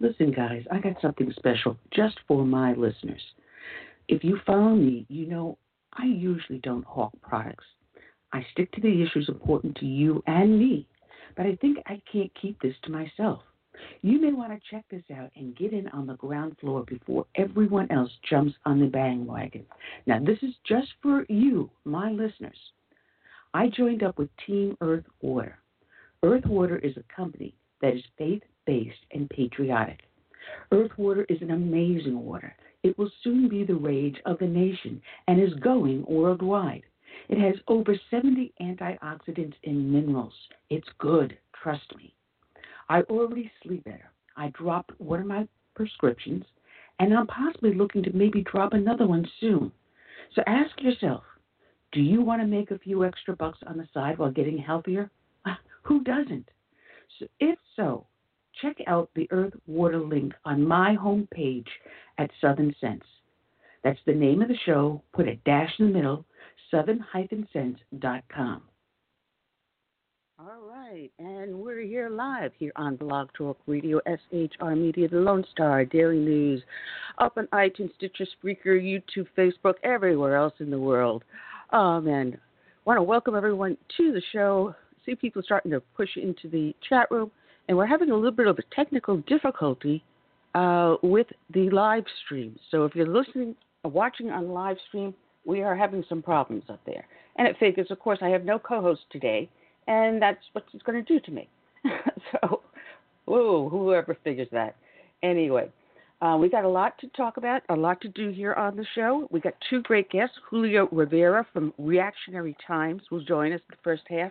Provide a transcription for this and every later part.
Listen, guys, I got something special just for my listeners. If you follow me, you know I usually don't hawk products. I stick to the issues important to you and me, but I think I can't keep this to myself. You may want to check this out and get in on the ground floor before everyone else jumps on the bandwagon. Now, this is just for you, my listeners. I joined up with Team Earth Water. Earth Water is a company that is faith based and patriotic. Earth Water is an amazing water. It will soon be the rage of the nation and is going worldwide. It has over 70 antioxidants and minerals. It's good, trust me. I already sleep better. I dropped one of my prescriptions, and I'm possibly looking to maybe drop another one soon. So ask yourself do you want to make a few extra bucks on the side while getting healthier? Who doesn't? So if so, check out the Earth Water link on my homepage at Southern Sense. That's the name of the show. Put a dash in the middle, southern-sense.com. All right, and we're here live here on Blog Talk Radio, SHR Media, The Lone Star, Daily News, up on iTunes, Stitcher, Spreaker, YouTube, Facebook, everywhere else in the world. Um, and want to welcome everyone to the show. See people starting to push into the chat room, and we're having a little bit of a technical difficulty uh, with the live stream. So if you're listening, or watching on live stream, we are having some problems up there. And it figures, of course, I have no co-host today and that's what it's going to do to me. so, ooh, whoever figures that. Anyway, uh, we got a lot to talk about, a lot to do here on the show. We got two great guests. Julio Rivera from Reactionary Times will join us in the first half.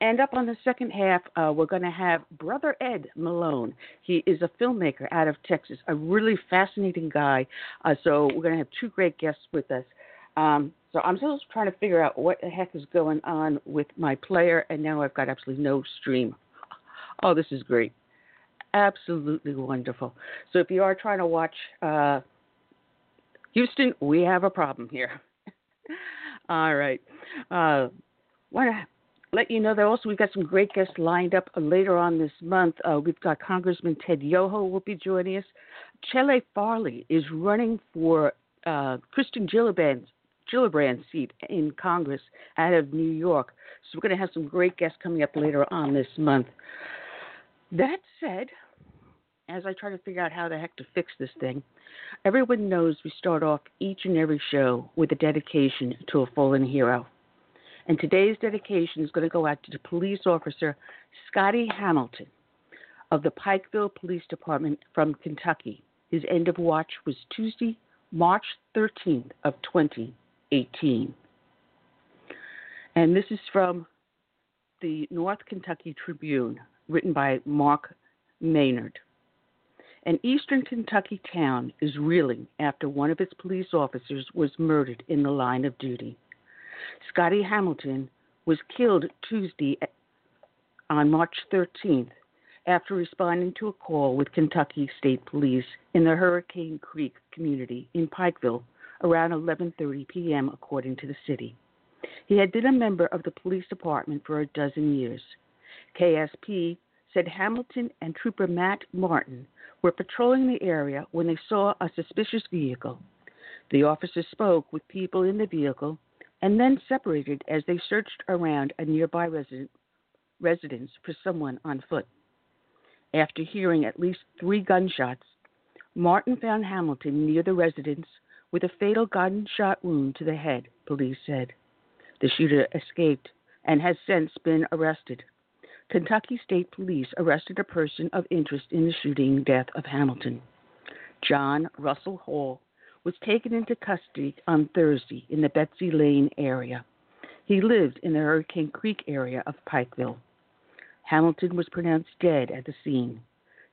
And up on the second half, uh, we're going to have Brother Ed Malone. He is a filmmaker out of Texas, a really fascinating guy. Uh, so we're going to have two great guests with us. Um, so I'm still trying to figure out what the heck is going on with my player, and now I've got absolutely no stream. Oh, this is great. Absolutely wonderful. So if you are trying to watch uh, Houston, we have a problem here. All right. Uh, to let you know that also we've got some great guests lined up later on this month. Uh, we've got Congressman Ted Yoho will be joining us. Chele Farley is running for uh, Kristen Gillibrand's Gillibrand seat in Congress out of New York. So we're going to have some great guests coming up later on this month. That said, as I try to figure out how the heck to fix this thing, everyone knows we start off each and every show with a dedication to a fallen hero. And today's dedication is going to go out to the police officer Scotty Hamilton of the Pikeville Police Department from Kentucky. His end of watch was Tuesday, March 13th of 2018. And this is from the North Kentucky Tribune, written by Mark Maynard. An eastern Kentucky town is reeling after one of its police officers was murdered in the line of duty. Scotty Hamilton was killed Tuesday on March 13th after responding to a call with Kentucky State Police in the Hurricane Creek community in Pikeville around 11:30 p.m. according to the city. He had been a member of the police department for a dozen years. KSP said Hamilton and Trooper Matt Martin were patrolling the area when they saw a suspicious vehicle. The officers spoke with people in the vehicle and then separated as they searched around a nearby resident, residence for someone on foot. After hearing at least three gunshots, Martin found Hamilton near the residence with a fatal gunshot wound to the head, police said. The shooter escaped and has since been arrested. Kentucky State Police arrested a person of interest in the shooting death of Hamilton. John Russell Hall was taken into custody on Thursday in the Betsy Lane area. He lived in the Hurricane Creek area of Pikeville. Hamilton was pronounced dead at the scene.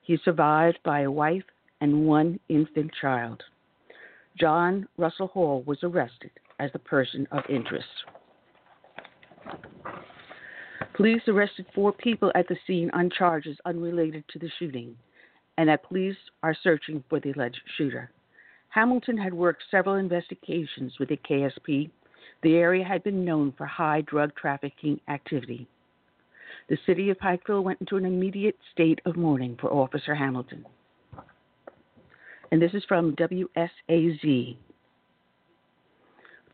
He is survived by a wife and one infant child. John Russell Hall was arrested as a person of interest. Police arrested four people at the scene on charges unrelated to the shooting, and that police are searching for the alleged shooter. Hamilton had worked several investigations with the KSP. The area had been known for high drug trafficking activity. The city of Pikeville went into an immediate state of mourning for Officer Hamilton. And this is from WSAZ.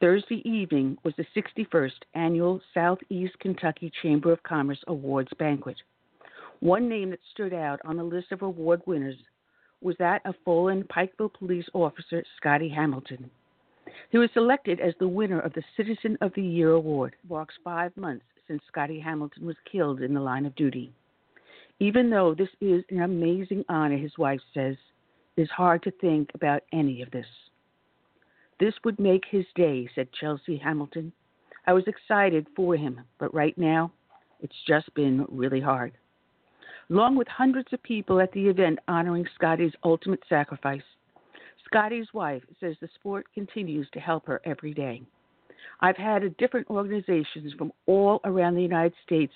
Thursday evening was the 61st annual Southeast Kentucky Chamber of Commerce Awards banquet. One name that stood out on the list of award winners was that of fallen Pikeville police officer Scotty Hamilton. He was selected as the winner of the Citizen of the Year award. Marks five months since Scotty Hamilton was killed in the line of duty. Even though this is an amazing honor, his wife says, it is hard to think about any of this. This would make his day, said Chelsea Hamilton. I was excited for him, but right now it's just been really hard. Along with hundreds of people at the event honoring Scotty's ultimate sacrifice, Scotty's wife says the sport continues to help her every day. I've had different organizations from all around the United States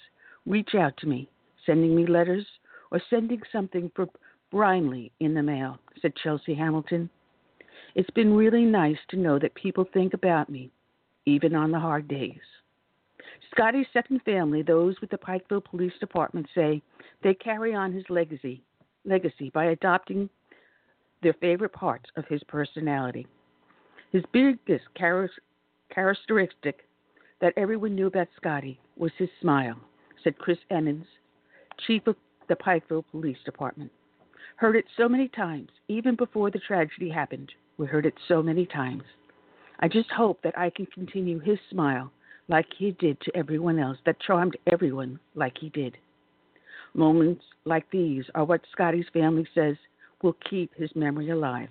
reach out to me, sending me letters or sending something for Brinley in the mail, said Chelsea Hamilton. It's been really nice to know that people think about me, even on the hard days. Scotty's second family, those with the Pikeville Police Department, say they carry on his legacy, legacy by adopting their favorite parts of his personality. His biggest characteristic that everyone knew about Scotty was his smile, said Chris Emmons, chief of the Pikeville Police Department. Heard it so many times, even before the tragedy happened. We heard it so many times. I just hope that I can continue his smile like he did to everyone else, that charmed everyone like he did. Moments like these are what Scotty's family says will keep his memory alive.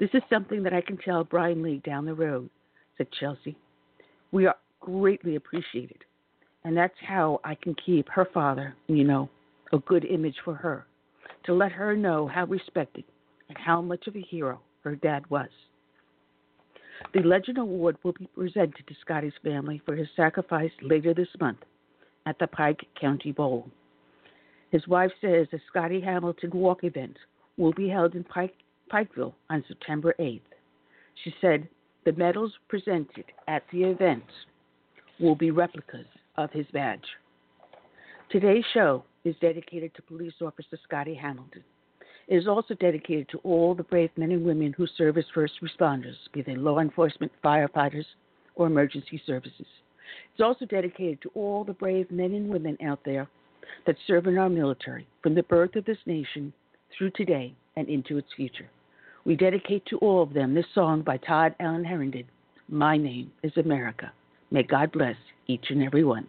This is something that I can tell Brinley down the road, said Chelsea. We are greatly appreciated, and that's how I can keep her father, you know, a good image for her, to let her know how respected and how much of a hero her dad was. The Legend Award will be presented to Scotty's family for his sacrifice later this month at the Pike County Bowl. His wife says the Scotty Hamilton Walk event will be held in Pike, Pikeville on September 8th. She said the medals presented at the event will be replicas of his badge. Today's show is dedicated to police officer Scotty Hamilton. It is also dedicated to all the brave men and women who serve as first responders, be they law enforcement, firefighters, or emergency services. It's also dedicated to all the brave men and women out there that serve in our military from the birth of this nation through today and into its future. We dedicate to all of them this song by Todd Allen Herndon, My Name is America. May God bless each and every one.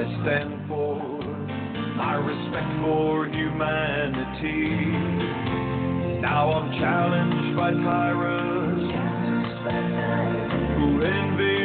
I stand for, my respect for humanity. Now I'm challenged by tyrants who envy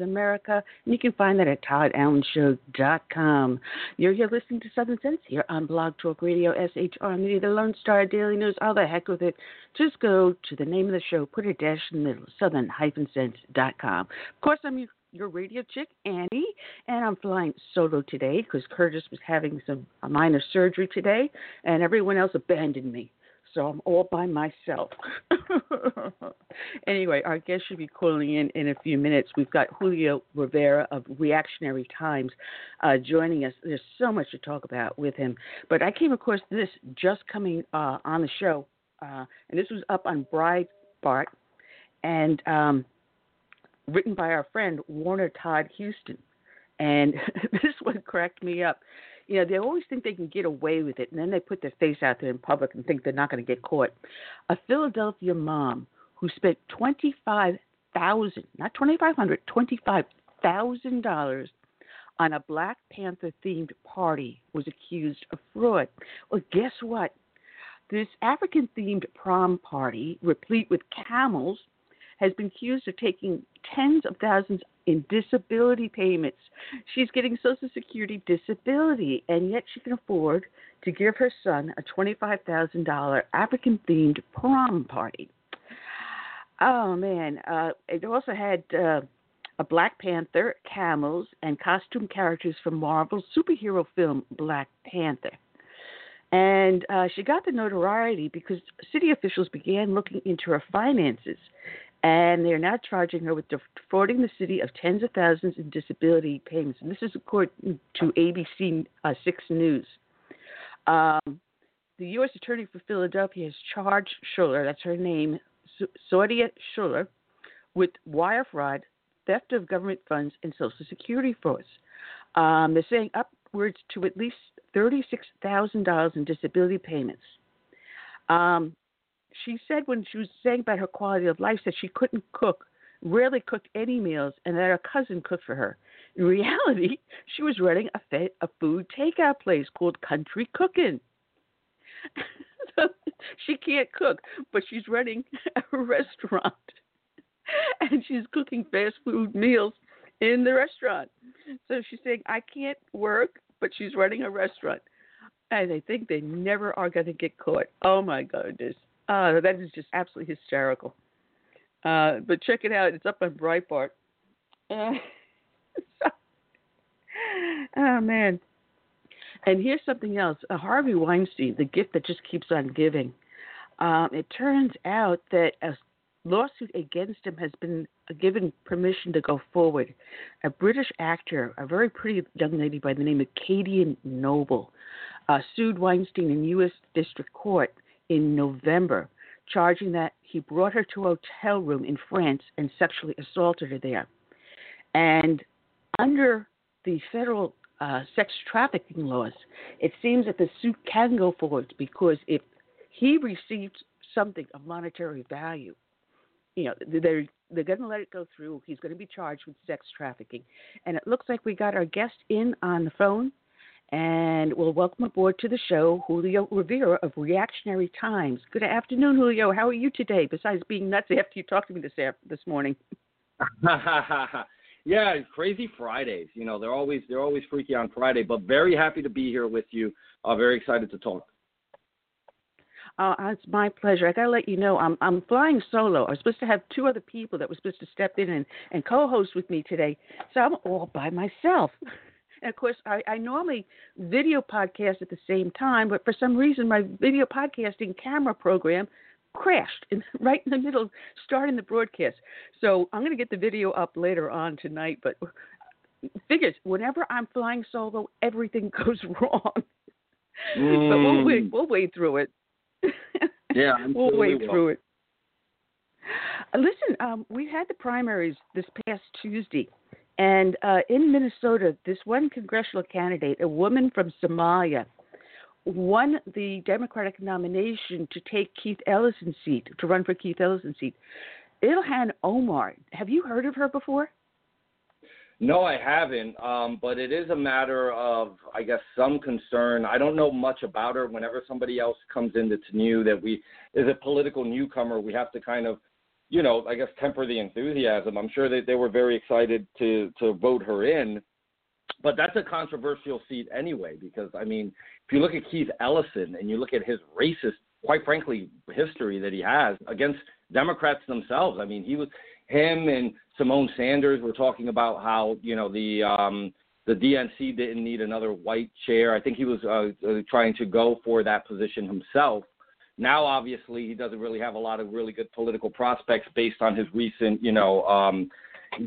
America, and you can find that at toddallenshow.com. You're here listening to Southern Sense here on Blog Talk Radio, SHR Media, the Lone Star Daily News. All the heck with it. Just go to the name of the show, put a dash in the middle, southern-sense.com. Of course, I'm your, your radio chick, Annie, and I'm flying solo today because Curtis was having some minor surgery today, and everyone else abandoned me so I'm all by myself. anyway, our guest should be calling in in a few minutes. We've got Julio Rivera of Reactionary Times uh, joining us. There's so much to talk about with him. But I came across this just coming uh, on the show, uh, and this was up on Breitbart and um, written by our friend Warner Todd Huston. And this one cracked me up you know, they always think they can get away with it, and then they put their face out there in public and think they're not going to get caught. A Philadelphia mom who spent twenty five thousand, not twenty five hundred, twenty five thousand dollars on a Black Panther themed party was accused of fraud. Well, guess what? This African themed prom party, replete with camels, has been accused of taking tens of thousands in disability payments. She's getting Social Security disability, and yet she can afford to give her son a $25,000 African themed prom party. Oh, man. Uh, it also had uh, a Black Panther, camels, and costume characters from Marvel's superhero film Black Panther. And uh, she got the notoriety because city officials began looking into her finances and they're now charging her with defrauding the city of tens of thousands in disability payments. And this is according to ABC uh, 6 News. Um, the U.S. Attorney for Philadelphia has charged Shuler, that's her name, Saudia Shuler, with wire fraud, theft of government funds, and Social Security frauds. Um, they're saying upwards to at least $36,000 in disability payments. Um, she said when she was saying about her quality of life that she couldn't cook, rarely cooked any meals, and that her cousin cooked for her. In reality, she was running a, fa- a food takeout place called Country Cooking. she can't cook, but she's running a restaurant, and she's cooking fast food meals in the restaurant. So she's saying, "I can't work, but she's running a restaurant." And I think they never are going to get caught. Oh my goodness. Uh, that is just absolutely hysterical. Uh, but check it out. It's up on Breitbart. Uh, oh, man. And here's something else: uh, Harvey Weinstein, the gift that just keeps on giving. Um, it turns out that a lawsuit against him has been given permission to go forward. A British actor, a very pretty young lady by the name of Kadian Noble, uh, sued Weinstein in U.S. District Court in November, charging that he brought her to a hotel room in France and sexually assaulted her there. And under the federal uh, sex trafficking laws, it seems that the suit can go forward because if he received something of monetary value, you know, they're they're going to let it go through. He's going to be charged with sex trafficking, and it looks like we got our guest in on the phone, and we'll welcome aboard to the show Julio Rivera of Reactionary Times. Good afternoon, Julio. How are you today? Besides being nuts after you talked to me this this morning. yeah, crazy Fridays. You know, they're always they're always freaky on Friday, but very happy to be here with you. Uh, very excited to talk. Uh, it's my pleasure. I gotta let you know I'm I'm flying solo. I was supposed to have two other people that were supposed to step in and, and co-host with me today, so I'm all by myself. And of course, I, I normally video podcast at the same time, but for some reason, my video podcasting camera program crashed in, right in the middle, starting the broadcast. So I'm going to get the video up later on tonight. But figures, whenever I'm flying solo, everything goes wrong. Mm. but we'll wait. We'll wade through it. yeah, we'll wade will. through it. Uh, listen, um, we had the primaries this past Tuesday, and uh, in Minnesota, this one congressional candidate, a woman from Somalia, won the Democratic nomination to take Keith Ellison's seat, to run for Keith Ellison's seat. Ilhan Omar, have you heard of her before? No, I haven't. Um, but it is a matter of, I guess, some concern. I don't know much about her. Whenever somebody else comes in that's new, that we is a political newcomer, we have to kind of, you know, I guess temper the enthusiasm. I'm sure that they were very excited to to vote her in, but that's a controversial seat anyway. Because I mean, if you look at Keith Ellison and you look at his racist, quite frankly, history that he has against Democrats themselves, I mean, he was him and Symone Sanders were talking about how you know the um, the DNC didn't need another white chair. I think he was uh, uh, trying to go for that position himself. Now, obviously, he doesn't really have a lot of really good political prospects based on his recent, you know, um,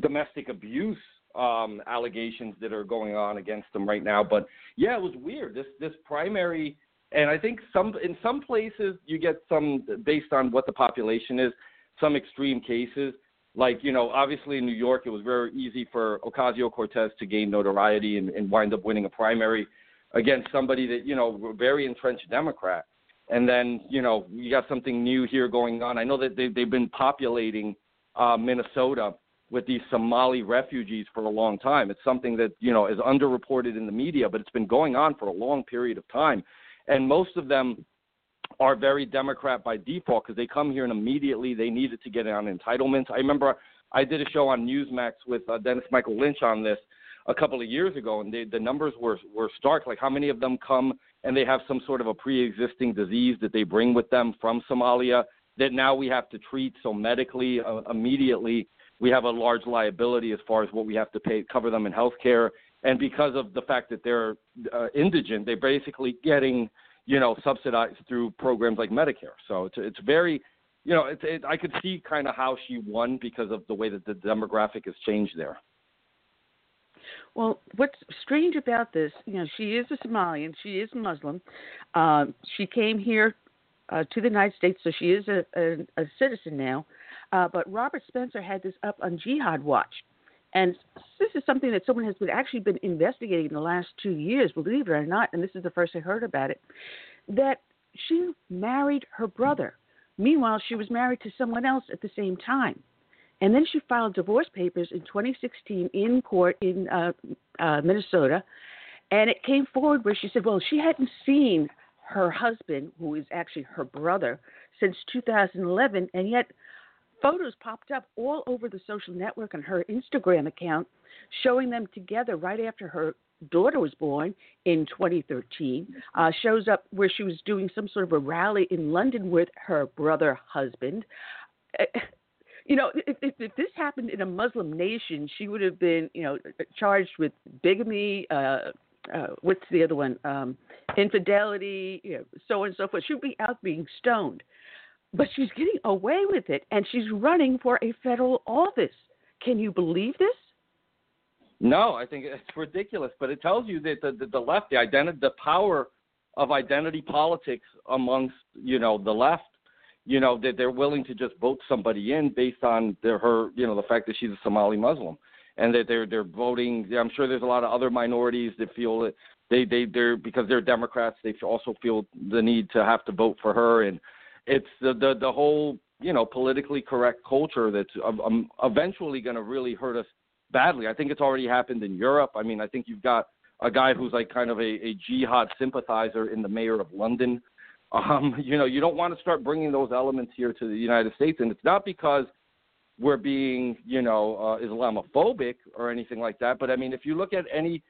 domestic abuse um, allegations that are going on against him right now. But yeah, it was weird. This this primary, and I think some in some places you get some based on what the population is, some extreme cases like you know obviously in New York it was very easy for Ocasio Cortez to gain notoriety and, and wind up winning a primary against somebody that you know very entrenched Democrat. And then you know you got something new here going on. I know that they, they've been populating uh, Minnesota with these Somali refugees for a long time. It's something that you know is underreported in the media, but it's been going on for a long period of time, and most of them are very Democrat by default because they come here and immediately they needed to get on entitlements. I remember I did a show on Newsmax with uh, Dennis Michael Lynch on this a couple of years ago, and they, the numbers were were stark. Like how many of them come and they have some sort of a pre-existing disease that they bring with them from Somalia that now we have to treat. So medically, uh, immediately we have a large liability as far as what we have to pay cover them in health care. And because of the fact that they're uh, indigent, they're basically getting you know, subsidized through programs like Medicare. So it's it's very, you know, it's it, I could see kind of how she won because of the way that the demographic has changed there. Well, what's strange about this, you know, she is a Somalian, she is Muslim. Uh, she came here uh, to the United States, so she is a, a, a citizen now. Uh, but Robert Spencer had this up on Jihad Watch, and this is something that someone has been actually been investigating in the last two years, believe it or not, and this is the first I heard about it, that she married her brother. Meanwhile, she was married to someone else at the same time. And then she filed divorce papers in 2016 in court in uh, uh, Minnesota. And it came forward where she said, well, she hadn't seen her husband, who is actually her brother, since 2011, and yet photos popped up all over the social network on her Instagram account showing them together right after her daughter was born in 2013. Uh, shows up where she was doing some sort of a rally in London with her brother husband. Uh, you know, if, if, if this happened in a Muslim nation, she would have been, you know, charged with bigamy, uh, uh, what's the other one? Um, infidelity, you know, so on and so forth. She'd be out being stoned, but she's getting away with it, and she's running for a federal office. Can you believe this? No, I think it's ridiculous, but it tells you that the, the, the left, the identity, the power of identity politics amongst you know the left you know that they're willing to just vote somebody in based on their her you know the fact that she's a Somali Muslim and that they're they're voting. I'm sure there's a lot of other minorities that feel that they they they're because they're Democrats they also feel the need to have to vote for her. And it's the the the whole you know politically correct culture that's um, um eventually going to really hurt us badly. I think it's already happened in Europe. I mean I think you've got a guy who's like kind of a, a jihad sympathizer in the mayor of London um, you know, you don't want to start bringing those elements here to the United States, and it's not because we're being, you know, uh, Islamophobic or anything like that. But I mean, if you look at any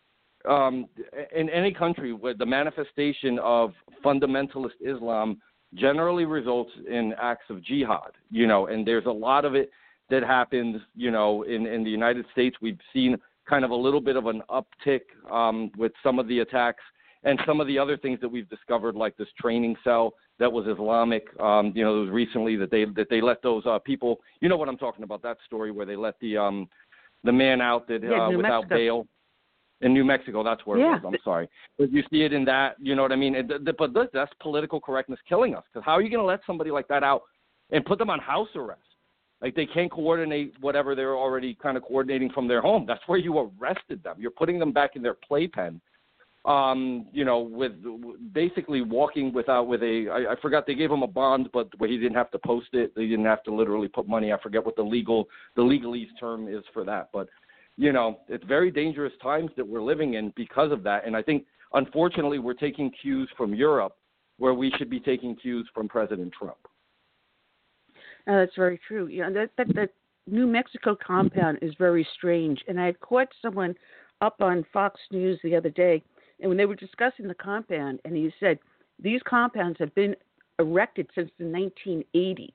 um, in any country where the manifestation of fundamentalist Islam generally results in acts of jihad, you know, and there's a lot of it that happens, you know, in in the United States. We've seen kind of a little bit of an uptick um, with some of the attacks and some of the other things that we've discovered, like this training cell that was Islamic. Um, you know, it was recently that they that they let those uh, people. You know what I'm talking about? That story where they let the um, the man out that yeah, uh, without Mexico. bail in New Mexico. That's where yeah. it was. I'm sorry, but you see it in that. You know what I mean? And, but that's political correctness killing us. Because how are you going to let somebody like that out and put them on house arrest? Like they can't coordinate whatever they're already kind of coordinating from their home. That's where you arrested them. You're putting them back in their playpen um, you know, with basically walking without with a I, I forgot they gave him a bond, but where he didn't have to post it, they didn't have to literally put money. I forget what the legal the legalese term is for that, but you know, it's very dangerous times that we're living in because of that. And I think unfortunately we're taking cues from Europe where we should be taking cues from President Trump. Uh, that's very true. You know, that, that that New Mexico compound is very strange, and I had caught someone up on Fox News the other day and when they were discussing the compound, and he said these compounds have been erected since the 1980s.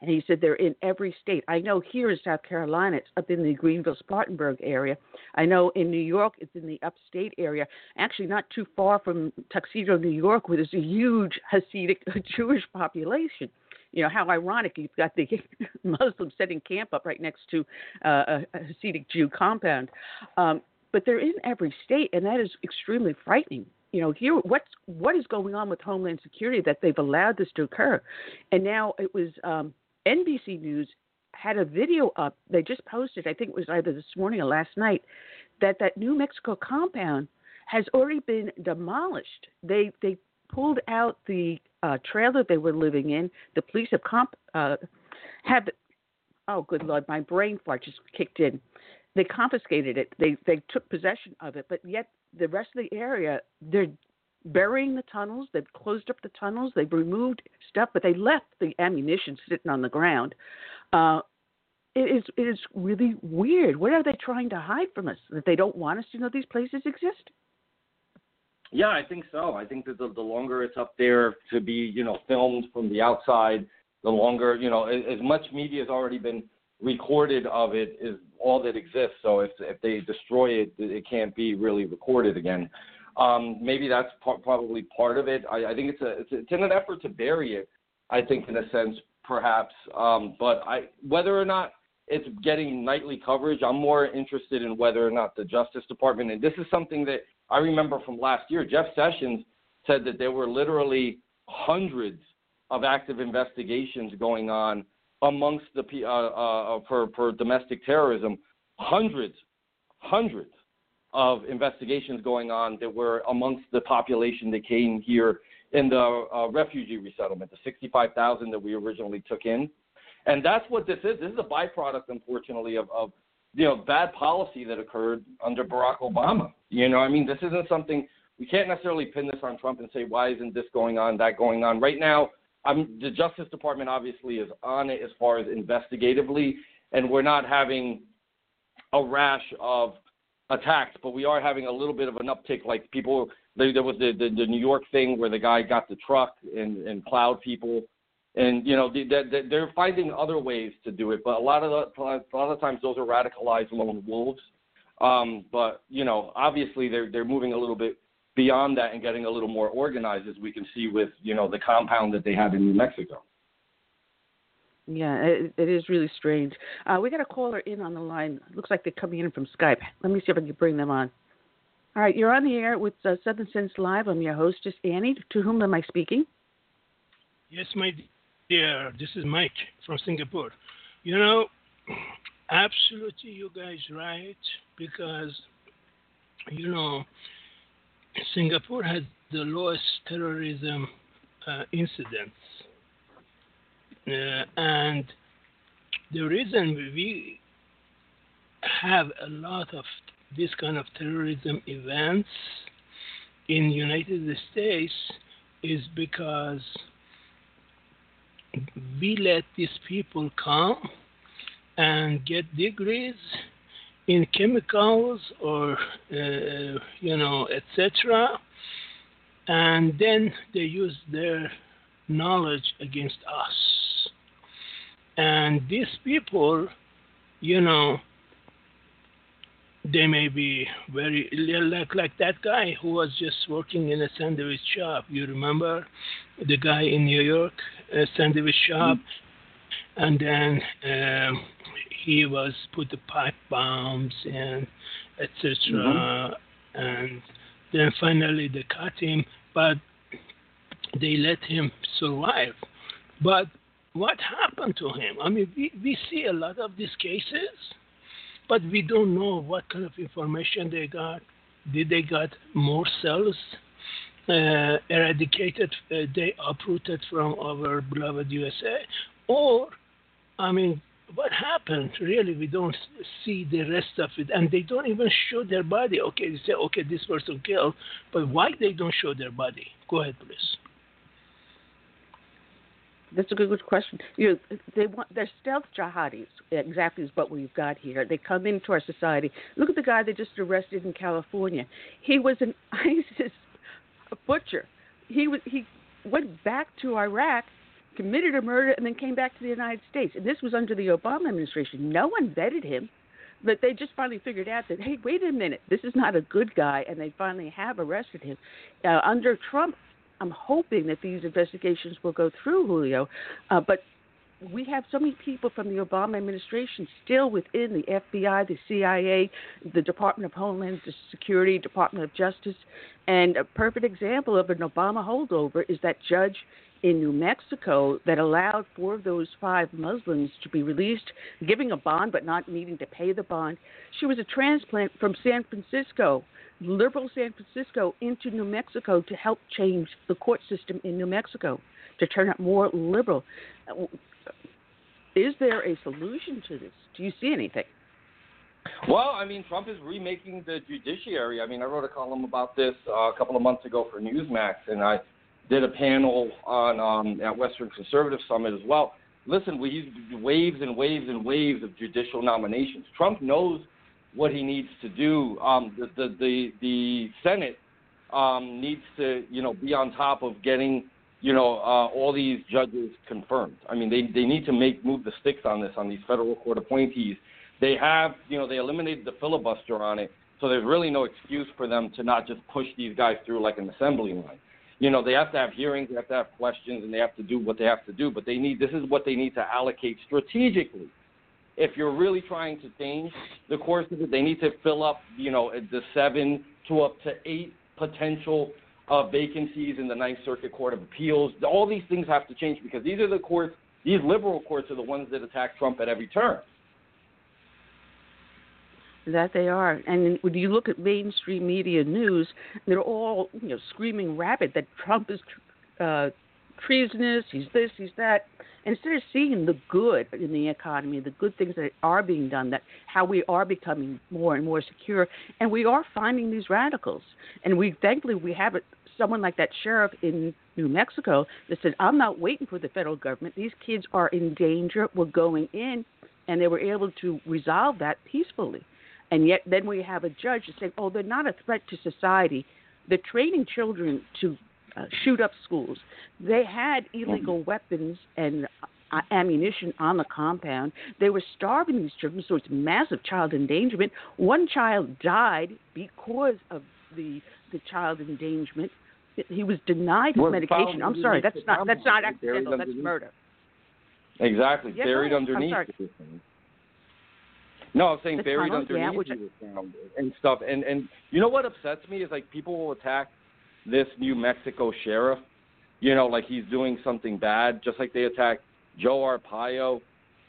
And he said they're in every state. I know here in South Carolina, it's up in the Greenville Spartanburg area. I know in New York, it's in the upstate area. Actually, not too far from Tuxedo, New York, where there's a huge Hasidic Jewish population. You know, how ironic you've got the Muslims setting camp up right next to uh, a Hasidic Jew compound. Um, but they're in every state, and that is extremely frightening. You know, here what's what is going on with Homeland Security that they've allowed this to occur, and now it was um, NBC News had a video up. They just posted, I think it was either this morning or last night, that that New Mexico compound has already been demolished. They they pulled out the uh, trailer they were living in. The police have comp uh, have oh good lord, my brain fart just kicked in they confiscated it. They they took possession of it, but yet the rest of the area they're burying the tunnels. They've closed up the tunnels. They've removed stuff, but they left the ammunition sitting on the ground. Uh, it is it is really weird. What are they trying to hide from us? That they don't want us to know these places exist? Yeah, I think so. I think that the, the longer it's up there to be, you know, filmed from the outside, the longer, you know, as, as much media has already been recorded of it is all that exists. So if if they destroy it, it can't be really recorded again. Um, maybe that's probably part of it. I, I think it's a it's, it's in an effort to bury it. I think in a sense, perhaps. Um, but I whether or not it's getting nightly coverage, I'm more interested in whether or not the Justice Department. And this is something that I remember from last year. Jeff Sessions said that there were literally hundreds of active investigations going on amongst the uh, uh, for for domestic terrorism, hundreds, hundreds of investigations going on that were amongst the population that came here in the uh, refugee resettlement, the 65,000 that we originally took in, and that's what this is. This is a byproduct, unfortunately, of, of you know bad policy that occurred under Barack Obama. You know, I mean, this isn't something we can't necessarily pin this on Trump and say why isn't this going on, that going on. Right now, I'm, the Justice Department obviously is on it as far as investigatively, and we're not having a rash of attacks, but we are having a little bit of an uptick. Like people, there, was the, the the New York thing where the guy got the truck and and plowed people, and you know they, they, they're finding other ways to do it. But a lot of the, a lot of times those are radicalized lone wolves. Um, but you know, obviously they're they're moving a little bit beyond that and getting a little more organized, as we can see with you know the compound that they have in New Mexico. Yeah, it, it is really strange. Uh, we got a caller in on the line. Looks like they're coming in from Skype. Let me see if I can bring them on. All right, you're on the air with uh, Southern Sense Live. I'm your hostess, Annie. To whom am I speaking? Yes, my dear. This is Mike from Singapore. You know, absolutely, you guys right because you know Singapore has the lowest terrorism uh, incidents. Uh, and the reason we have a lot of this kind of terrorism events in United States is because we let these people come and get degrees in chemicals or uh, you know etc and then they use their knowledge against us and these people, you know, they may be very like like that guy who was just working in a sandwich shop. You remember the guy in New York, a sandwich shop, mm-hmm. and then um, he was put the pipe bombs and etc. Mm-hmm. And then finally they caught him, but they let him survive. But what happened to him? I mean, we, we see a lot of these cases, but we don't know what kind of information they got. Did they got more cells uh, eradicated, uh, they uprooted from our beloved USA? Or, I mean, what happened? Really, we don't see the rest of it, and they don't even show their body. Okay, they say, okay, this person killed, but why they don't show their body? Go ahead, please. That's a good, good question. You they want they're stealth jihadis. Exactly is what we've got here. They come into our society. Look at the guy they just arrested in California. He was an ISIS butcher. He was he went back to Iraq, committed a murder, and then came back to the United States. And this was under the Obama administration. No one vetted him. But they just finally figured out that, hey, wait a minute, this is not a good guy, and they finally have arrested him. Uh, under Trump, I'm hoping that these investigations will go through, Julio. Uh, but we have so many people from the Obama administration still within the FBI, the CIA, the Department of Homeland Security, Department of Justice. And a perfect example of an Obama holdover is that judge in New Mexico that allowed four of those five Muslims to be released, giving a bond but not needing to pay the bond. She was a transplant from San Francisco liberal San Francisco into New Mexico to help change the court system in New Mexico to turn it more liberal. Is there a solution to this? Do you see anything? Well, I mean, Trump is remaking the judiciary. I mean, I wrote a column about this uh, a couple of months ago for Newsmax, and I did a panel on um, at Western Conservative Summit as well. Listen, we waves and waves and waves of judicial nominations. Trump knows what he needs to do. Um, the, the the the Senate um, needs to you know be on top of getting you know uh, all these judges confirmed. I mean they they need to make move the sticks on this on these federal court appointees. They have you know they eliminated the filibuster on it, so there's really no excuse for them to not just push these guys through like an assembly line. You know they have to have hearings, they have to have questions, and they have to do what they have to do. But they need this is what they need to allocate strategically if you're really trying to change the course of it, they need to fill up, you know, the seven to up to eight potential uh, vacancies in the Ninth Circuit Court of Appeals. All these things have to change because these are the courts, these liberal courts are the ones that attack Trump at every turn. That they are, and when you look at mainstream media news, they're all you know screaming rabid that Trump is uh, treasonous, he's this, he's that. instead of seeing the good in the economy, the good things that are being done, that how we are becoming more and more secure, and we are finding these radicals. And we thankfully we have someone like that sheriff in New Mexico that said, "I'm not waiting for the federal government. These kids are in danger. We're going in," and they were able to resolve that peacefully. And yet, then we have a judge saying, "Oh, they're not a threat to society." They're training children to uh, shoot up schools. They had illegal weapons and ammunition on the compound. They were starving these children, so it's massive child endangerment. One child died because of the the child endangerment. He was denied his medication. I'm sorry, that's not that's not accidental. That's murder. Exactly, Yeah, buried go ahead. I'm underneath. Sorry. it was. No, saying The buried tunnel, yeah, underneath which- it was found and stuff. And and you know what upsets me is like people will attack this New Mexico sheriff, you know, like he's doing something bad, just like they attacked Joe Arpaio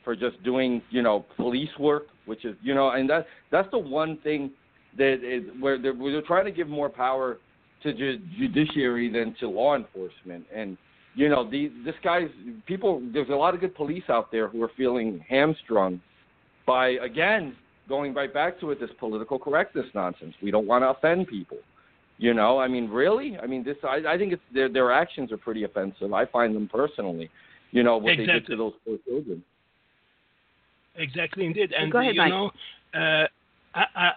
for just doing you know police work, which is you know, and that that's the one thing that is where they're, where they're trying to give more power to ju- judiciary than to law enforcement and you know, the this guy's people. There's a lot of good police out there who are feeling hamstrung by again going right back to it. This political correctness nonsense. We don't want to offend people. You know, I mean, really? I mean, this. I, I think it's their their actions are pretty offensive. I find them personally. You know what they did to those poor children. Exactly, indeed. And Go ahead, you Mike. know, uh, I, I,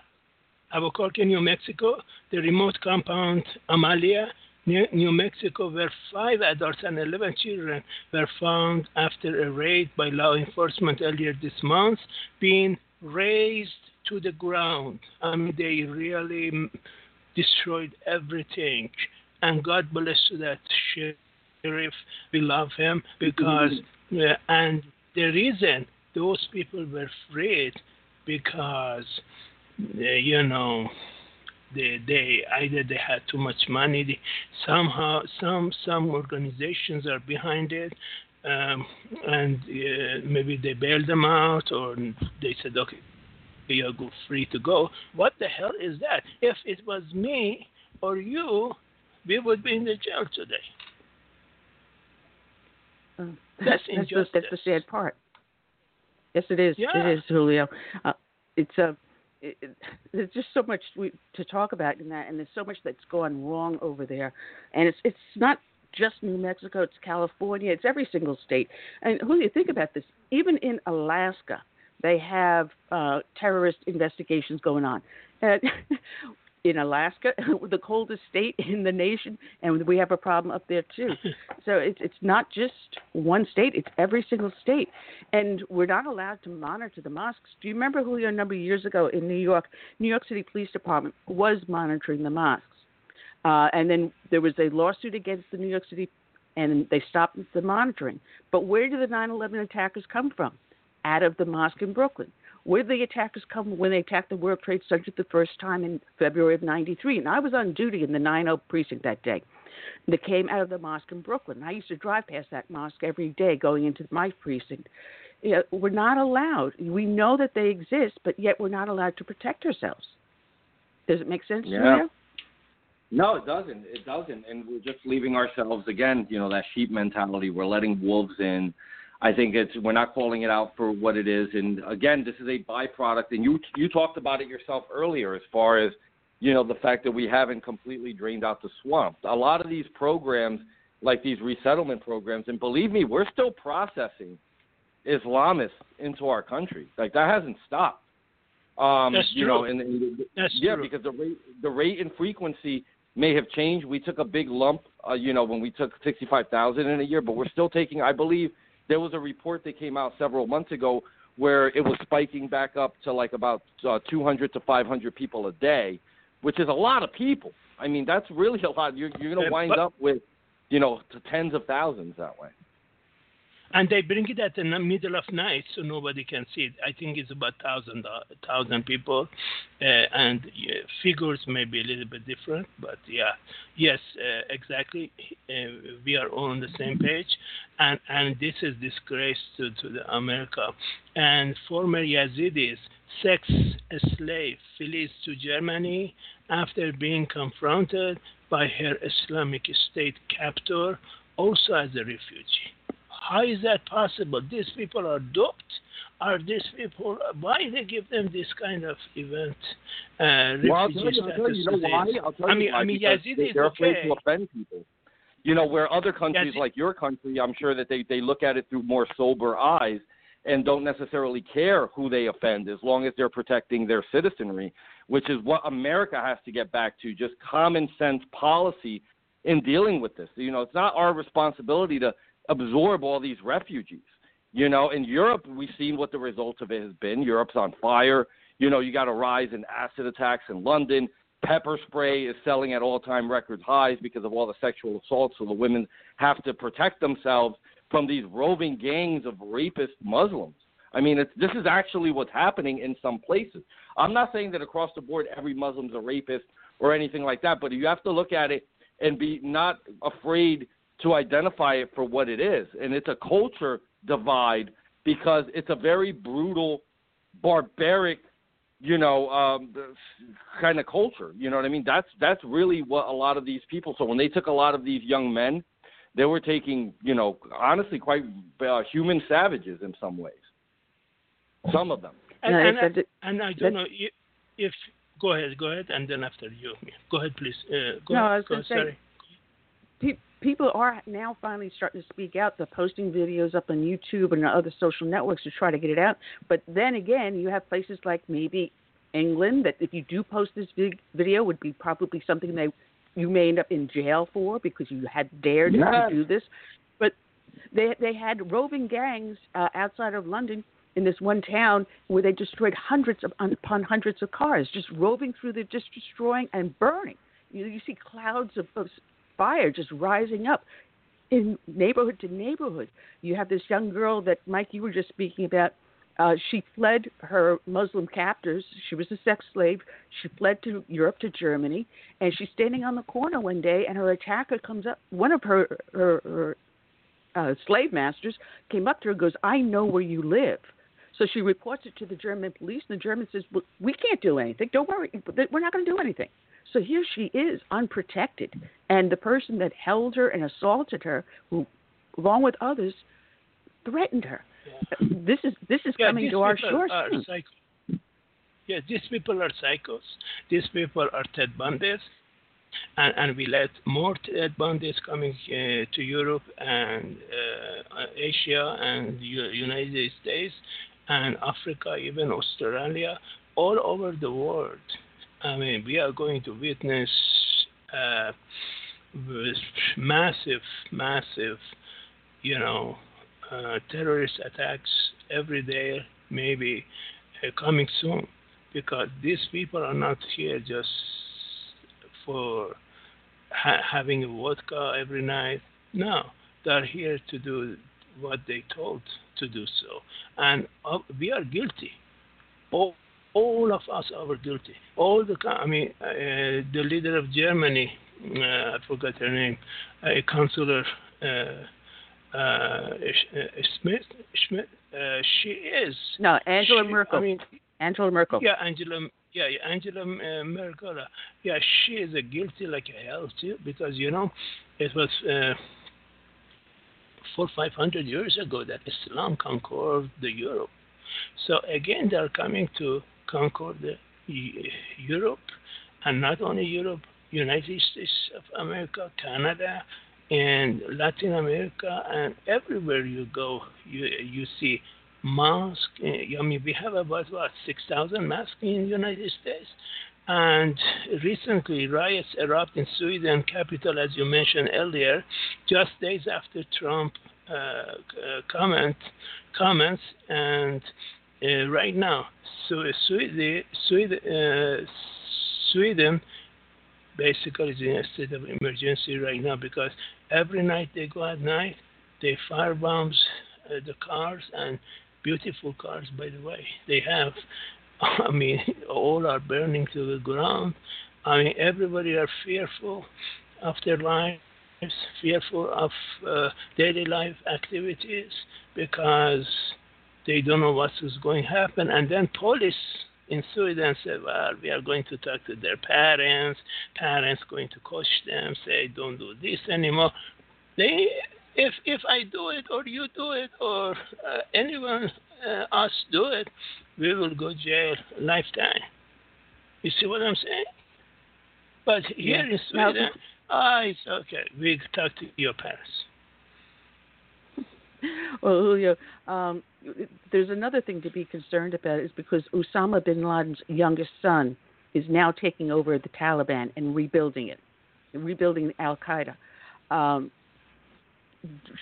Albuquerque, New Mexico, the remote compound Amalia, New, Mexico, where five adults and 11 children were found after a raid by law enforcement earlier this month, being razed to the ground. I mean, they really destroyed everything. And God bless that sheriff. We love him because, uh, and the reason those people were freed because they, you know they they either they had too much money they, somehow some some organizations are behind it um, and uh, maybe they bailed them out or they said okay you're free to go what the hell is that if it was me or you we would be in the jail today Uh, That's that's, the, that's the sad part. Yes, it is. Yeah. It is, Julio. Uh, it's a. It, there's just so much we, to talk about in that, and there's so much that's gone wrong over there, and it's it's not just New Mexico. It's California. It's every single state. And who do you think about this. Even in Alaska, they have uh, terrorist investigations going on. And in Alaska, the coldest state in the nation, and we have a problem up there too. So it's it's not just one state; it's every single state, and we're not allowed to monitor the mosques. Do you remember Julio? A number of years ago in New York, New York City Police Department was monitoring the mosques, uh, and then there was a lawsuit against the New York City, and they stopped the monitoring. But where did the 9/11 attackers come from? Out of the mosque in Brooklyn. Where did the attackers come when they attacked the World Trade Center the first time in February of '93? And I was on duty in the 90 precinct that day. They came out of the mosque in Brooklyn. I used to drive past that mosque every day going into my precinct. You know, we're not allowed. We know that they exist, but yet we're not allowed to protect ourselves. Does it make sense? Yeah. Julio? No, it doesn't. It doesn't. And we're just leaving ourselves again, you know, that sheep mentality. We're letting wolves in. I think it's we're not calling it out for what it is. And again, this is a byproduct. And you you talked about it yourself earlier, as far as you know the fact that we haven't completely drained out the swamp. A lot of these programs, like these resettlement programs, and believe me, we're still processing Islamists into our country. Like that hasn't stopped. Um, That's you true. know, and, and That's yeah, true. because the rate the rate and frequency may have changed. We took a big lump, uh, you know, when we took sixty five thousand in a year, but we're still taking. I believe there was a report that came out several months ago where it was spiking back up to like about uh, 200 to 500 people a day, which is a lot of people. I mean, that's really a lot. You're you're going to wind up with, you know, to tens of thousands that way. And they bring it at the middle of night so nobody can see it. I think it's about thousand uh, thousand people, uh, and figures may be a little bit different, but yeah, yes, uh, exactly. Uh, we are all on the same page, and and this is disgrace to to the America, and former Yazidis, sex slave, flees to Germany after being confronted by her Islamic State captor, also as a refugee. How is that possible? These people are duped. Are these people? Why they give them this kind of event? Uh, Well, I'll tell you, I'll tell you, you know why? I'll tell I you mean, why, I mean, Yazidi is they're afraid to offend people. You know, where other countries Yazid- like your country, I'm sure that they they look at it through more sober eyes and don't necessarily care who they offend as long as they're protecting their citizenry, which is what America has to get back to, just common sense policy in dealing with this. You know, it's not our responsibility to absorb all these refugees. You know, in Europe, we've seen what the results of it has been. Europe's on fire. You know, you got a rise in acid attacks in London. Pepper spray is selling at all time record highs because of all the sexual assaults. So the women have to protect themselves from these roving gangs of rapist Muslims. I mean, it's, this is actually what's happening in some places. I'm not saying that across the board every Muslim's a rapist or anything like that, but you have to look at it and be not afraid to identify it for what it is. And it's a culture divide because it's a very brutal, barbaric, you know, um, kind of culture. You know what I mean? That's that's really what a lot of these people. So when they took a lot of these young men, they were taking, you know, honestly, quite uh, human savages in some ways. Some of them. And, and, and, and I don't know if, if go ahead, go ahead, and then after you, go ahead, please. Uh, go no, ahead, I was going to say, pe- people are now finally starting to speak out. They're posting videos up on YouTube and other social networks to try to get it out. But then again, you have places like maybe England that if you do post this video would be probably something they you may end up in jail for because you had dared yes. to do this. But they they had roving gangs uh, outside of London in this one town where they destroyed hundreds of, upon hundreds of cars, just roving through the, just destroying and burning. You, you see clouds of, of fire just rising up in neighborhood to neighborhood. You have this young girl that Mike you were just speaking about. Uh, she fled her Muslim captors. She was a sex slave. She fled to Europe to Germany, and she's standing on the corner one day, and her attacker comes up. One of her her, her uh, slave masters came up to her and goes, "I know where you live." So she reports it to the German police, and the German says, well, "We can't do anything. Don't worry. We're not going to do anything." So here she is, unprotected, and the person that held her and assaulted her, who, along with others, threatened her. Yeah. This is this is yeah, coming to our shores. Yeah, these people are psychos. These people are Ted Bundy's and, and we let more Ted Bundy's coming uh, to Europe and uh, Asia and the United States and Africa, even Australia, all over the world. I mean, we are going to witness uh, massive, massive, you know, uh, terrorist attacks every day, maybe uh, coming soon, because these people are not here just for ha- having a vodka every night. No, they're here to do what they told to do so, and uh, we are guilty. All, all of us are guilty. All the, I mean, uh, the leader of Germany, uh, I forgot her name, a uh, Councillor uh, uh, Smith, Schmidt, she is. No, Angela she, Merkel. I mean, Angela Merkel. Yeah, Angela yeah, Angela uh, Merkel, yeah, she is a guilty like hell too, because you know, it was uh, four five hundred years ago that Islam conquered the Europe. So again, they are coming to the Europe, and not only Europe, United States of America, Canada, and Latin America, and everywhere you go, you you see mosque. Eh, I mean, we have about what six thousand mosques in the United States, and recently riots erupted in Sweden capital, as you mentioned earlier, just days after Trump uh, uh, comment comments, and uh, right now, so Sweden, Sweden, uh, Sweden basically is in a state of emergency right now because every night they go at night, they fire bombs uh, the cars and beautiful cars, by the way. They have, I mean, all are burning to the ground. I mean, everybody are fearful of their lives, fearful of uh, daily life activities because they don't know what is going to happen. And then police in Sweden said, well, we are going to talk to their parents. Parents going to coach them, say, don't do this anymore. They if if I do it or you do it or uh, anyone uh, us do it, we will go jail lifetime. You see what I'm saying? But here yeah. in Sweden, ah, it's okay. We talk to your parents. Well, Julio, um, there's another thing to be concerned about is because Osama bin Laden's youngest son is now taking over the Taliban and rebuilding it, rebuilding Al Qaeda. Um,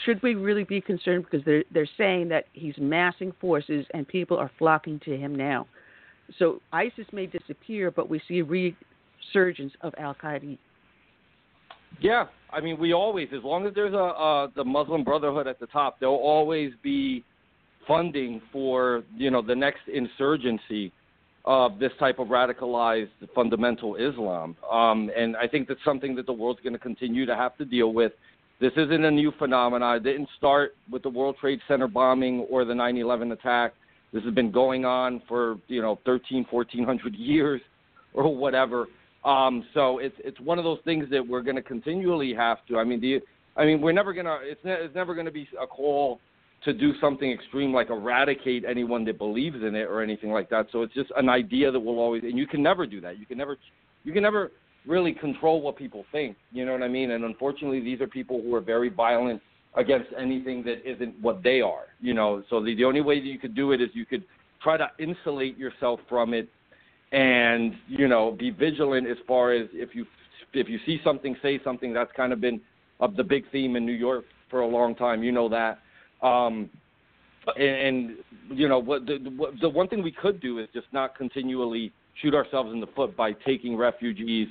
should we really be concerned because they're they're saying that he's massing forces and people are flocking to him now. So ISIS may disappear, but we see a resurgence of Al Qaeda. Yeah, I mean, we always, as long as there's a uh, the Muslim Brotherhood at the top, there'll always be funding for you know the next insurgency of this type of radicalized fundamental Islam. Um, and I think that's something that the world's going to continue to have to deal with. This isn't a new phenomenon. It didn't start with the World Trade Center bombing or the 9/11 attack. This has been going on for you know 13, 1400 years or whatever. Um, so it's it's one of those things that we're going to continually have to. I mean, the I mean, we're never gonna. It's ne- it's never going to be a call to do something extreme like eradicate anyone that believes in it or anything like that. So it's just an idea that will always, and you can never do that. You can never, you can never really control what people think. You know what I mean? And unfortunately, these are people who are very violent against anything that isn't what they are. You know, so the the only way that you could do it is you could try to insulate yourself from it, and you know, be vigilant as far as if you if you see something, say something. That's kind of been of the big theme in New York for a long time. You know that um, and, and you know what the, the one thing we could do is just not continually shoot ourselves in the foot by taking refugees,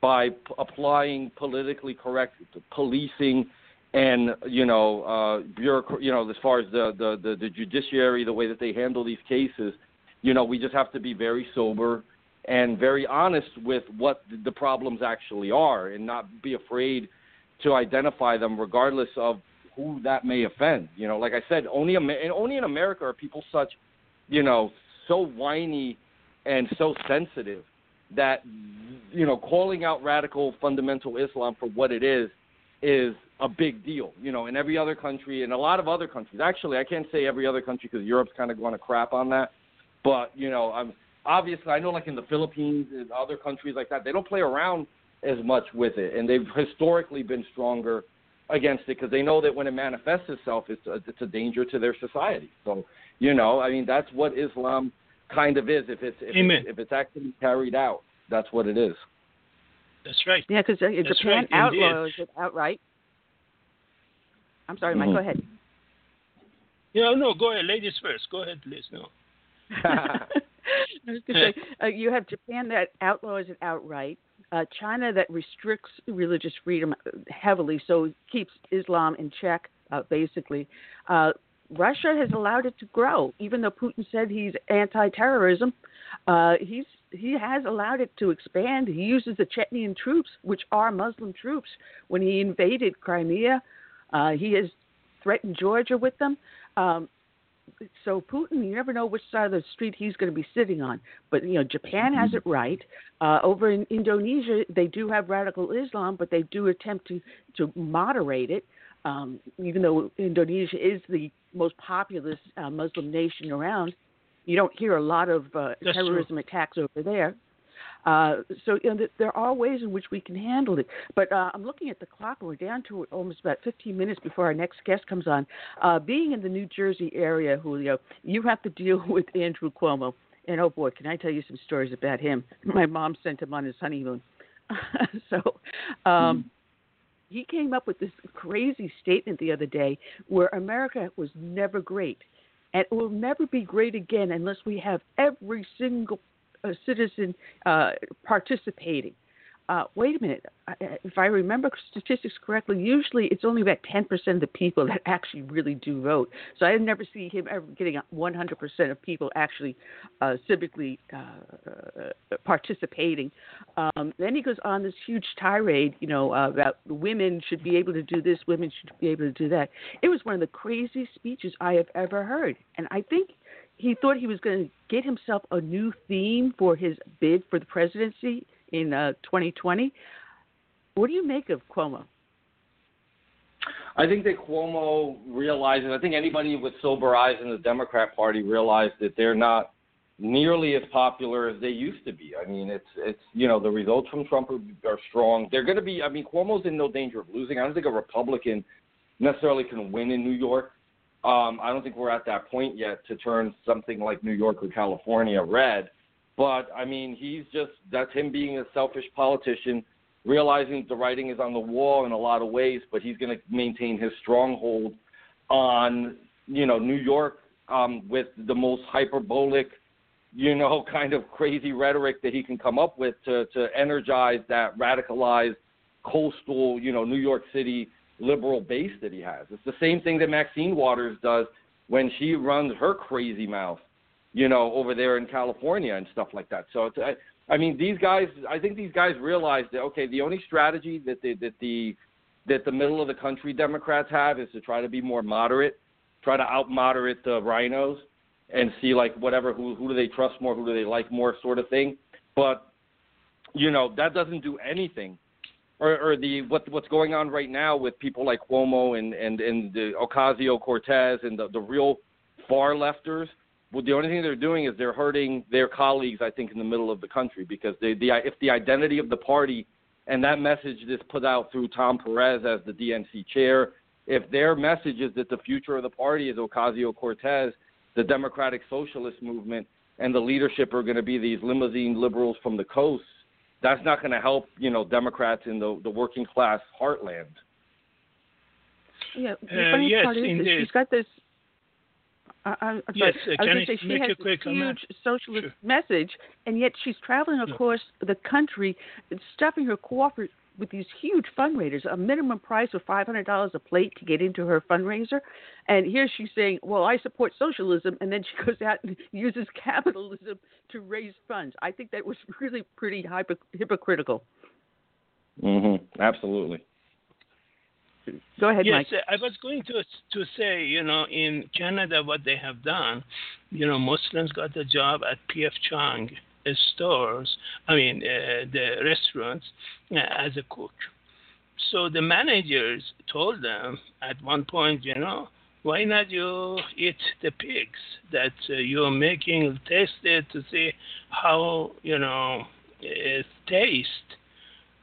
by p- applying politically correct policing and you know uh bureauc- you know as far as the, the the the judiciary the way that they handle these cases you know we just have to be very sober and very honest with what the problems actually are and not be afraid to identify them regardless of who that may offend. You know, like I said, only only in America are people such, you know, so whiny and so sensitive that you know calling out radical fundamental Islam for what it is is a big deal. You know, in every other country, in a lot of other countries. Actually, I can't say every other country because Europe's kind of going to crap on that. But you know, I'm obviously I know like in the Philippines and other countries like that, they don't play around as much with it, and they've historically been stronger against it because they know that when it manifests itself, it's a, it's a danger to their society. So, you know, I mean, that's what Islam kind of is. If it's if, Amen. it's, if it's actually carried out, that's what it is. That's right. Yeah, because uh, That's Japan right, indeed. outlaws it outright. I'm sorry, Mike. Mhm. Go ahead. Yeah, no, go ahead. Ladies first. Go ahead, please. No. I was say, uh, you have Japan that outlaws it outright. Uh, China that restricts religious freedom heavily, so keeps Islam in check, uh, basically. Uh, Russia has allowed it to grow, even though Putin said he's anti-terrorism. Uh, he's he has allowed it to expand. He uses the Chechenian troops, which are Muslim troops, when he invaded Crimea. Uh, he has threatened Georgia with them. Um, so Putin, you never know which side of the street he's going to be sitting on. But you know, Japan has it right. Uh, over in Indonesia, they do have radical Islam, but they do attempt to to moderate it. Um, even though Indonesia is the most populous uh, Muslim nation around, you don't hear a lot of uh, That's true. terrorism attacks over there. Uh, so you know, there are ways in which we can handle it. But uh, I'm looking at the clock, and we're down to almost about 15 minutes before our next guest comes on. Uh, being in the New Jersey area, Julio, you have to deal with Andrew Cuomo. And oh boy, can I tell you some stories about him? My mom sent him on his honeymoon. so um, he came up with this crazy statement the other day where America was never great. And it will never be great again unless we have every single uh, citizen uh, participating. Uh, wait a minute. If I remember statistics correctly, usually it's only about 10% of the people that actually really do vote. So I never see him ever getting 100% of people actually uh, civically uh, uh, participating. Um, then he goes on this huge tirade, you know, uh, about women should be able to do this, women should be able to do that. It was one of the craziest speeches I have ever heard, and I think he thought he was going to get himself a new theme for his bid for the presidency in uh, 2020. What do you make of Cuomo? I think that Cuomo realizes. I think anybody with sober eyes in the Democrat Party realized that they're not nearly as popular as they used to be. I mean, it's it's you know the results from Trump are, are strong. They're going to be. I mean, Cuomo's in no danger of losing. I don't think a Republican necessarily can win in New York. Um, I don't think we're at that point yet to turn something like New York or California red. But I mean, he's just that's him being a selfish politician realizing the writing is on the wall in a lot of ways, but he's going to maintain his stronghold on you know New York um, with the most hyperbolic, you know, kind of crazy rhetoric that he can come up with to to energize that radicalized coastal, you know, New York City liberal base that he has. It's the same thing that Maxine Waters does when she runs her crazy mouth, you know, over there in California and stuff like that. So it's, I, I mean, these guys. I think these guys realize that okay, the only strategy that the that the that the middle of the country Democrats have is to try to be more moderate, try to out moderate the RINOs, and see like whatever who who do they trust more, who do they like more, sort of thing. But you know that doesn't do anything or, or the what what's going on right now with people like Cuomo and and and the Ocasio Cortez and the the real far lefters. Well, the only thing they're doing is they're hurting their colleagues, I think, in the middle of the country because they, the if the identity of the party and that message is put out through Tom Perez as the DNC chair, if their message is that the future of the party is Ocasio Cortez, the Democratic Socialist movement, and the leadership are going to be these limousine liberals from the coast, that's not going to help you know Democrats in the the working class heartland. Yeah, the uh, yes, part is indeed. she's got this. Uh, I'm yes, uh, I was say she has a huge comment? socialist sure. message, and yet she's traveling across the country, stuffing her coffers with these huge fundraisers, a minimum price of five hundred dollars a plate to get into her fundraiser, and here she's saying, "Well, I support socialism," and then she goes out and uses capitalism to raise funds. I think that was really pretty hypo- hypocritical. Mhm. Absolutely. Go ahead, yes, Mike. I was going to to say, you know, in Canada, what they have done, you know, Muslims got a job at P.F. Chang stores, I mean, uh, the restaurants, uh, as a cook. So the managers told them at one point, you know, why not you eat the pigs that uh, you're making, taste it to see how, you know, it tastes.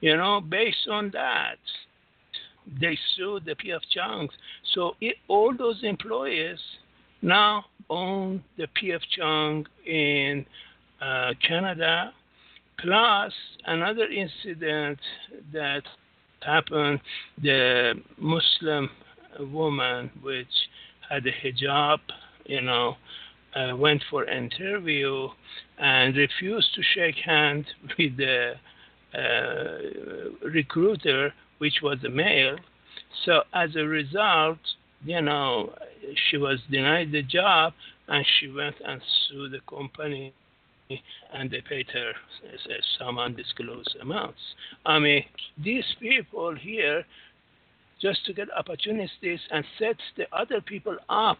You know, based on that, they sued the PF Chang's. So it, all those employees now own the PF Chang in uh, Canada, plus another incident that happened the Muslim woman which had a hijab, you know, uh, went for interview and refused to shake hand with the uh, recruiter, which was a male. So as a result, you know, she was denied the job and she went and sued the company and they paid her some undisclosed amounts. I mean, these people here just to get opportunities and set the other people up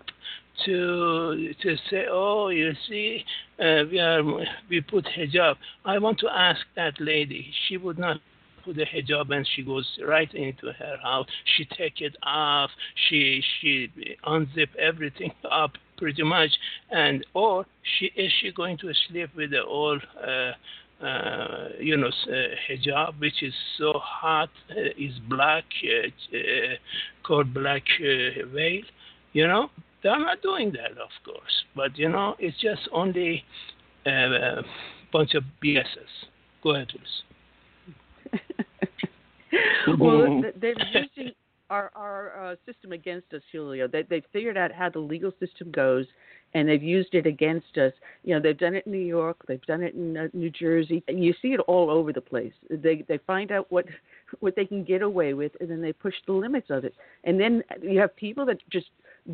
to to say, oh, you see, uh, we are we put hijab. I want to ask that lady. She would not put the hijab and she goes right into her house. She take it off. She she unzip everything up pretty much. And or she is she going to sleep with the old uh, uh, you know uh, hijab, which is so hot, uh, is black, uh, called black veil. You know they're not doing that, of course. But you know it's just only a bunch of BSs. Go ahead, well, they're using our our uh, system against us, Julio. They they figured out how the legal system goes, and they've used it against us. You know, they've done it in New York, they've done it in uh, New Jersey, and you see it all over the place. They they find out what what they can get away with, and then they push the limits of it. And then you have people that just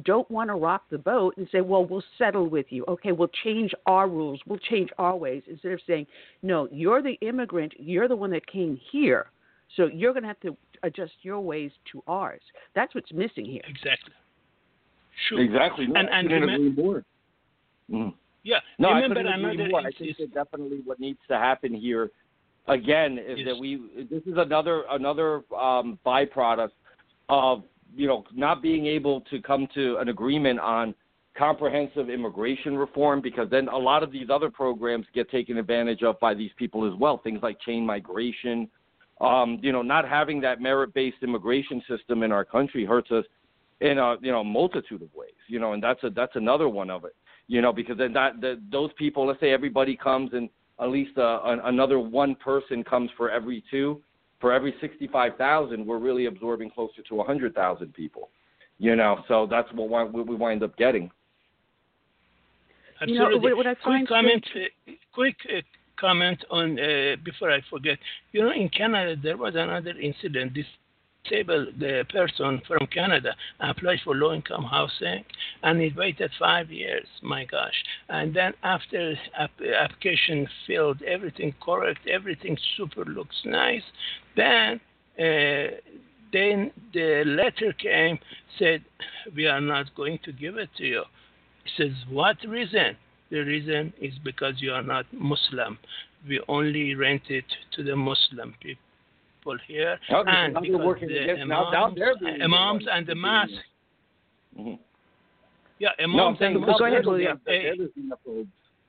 don't want to rock the boat and say, well, we'll settle with you. Okay, we'll change our rules, we'll change our ways, instead of saying, no, you're the immigrant, you're the one that came here. So you're going to have to adjust your ways to ours. That's what's missing here. Exactly. Sure. Exactly. No, and and remember, mm. Yeah. No, remember I couldn't agree more. I think that definitely what needs to happen here, again, is yes. that we. This is another another um, byproduct of you know not being able to come to an agreement on comprehensive immigration reform because then a lot of these other programs get taken advantage of by these people as well. Things like chain migration, um, you know, not having that merit-based immigration system in our country hurts us in a you know multitude of ways. You know, and that's a that's another one of it. You know, because then that the, those people, let's say everybody comes and at least uh, an, another one person comes for every two. for every 65,000, we're really absorbing closer to 100,000 people. You know, so that's what we wind up getting. Absolutely. You know, what I quick comment, uh, quick uh, comment on uh, before I forget. You know, in Canada there was another incident. This disabled the person from Canada applied for low income housing and he waited five years, my gosh. And then after application filled, everything correct, everything super looks nice, then uh, then the letter came, said, we are not going to give it to you. He says, what reason? The reason is because you are not Muslim. We only rent it to the Muslim people people here, okay, and because the imams, now, now imams and the mass. Mm-hmm. Yeah, imams no, and the Go ahead, Julio.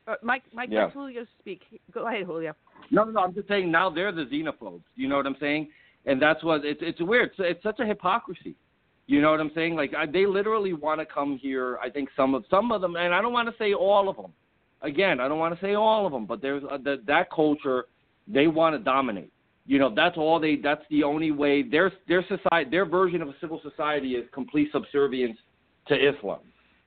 Uh, Mike, Mike, yeah. let Julio speak. Go ahead, Julio. No, no, I'm just saying now they're the xenophobes. You know what I'm saying? And that's what it's it's weird. It's, it's such a hypocrisy. You know what I'm saying? Like I, they literally want to come here. I think some of some of them, and I don't want to say all of them. Again, I don't want to say all of them, but there's uh, the, that culture. They want to dominate. You know, that's all they. That's the only way. Their their society, their version of a civil society is complete subservience to Islam.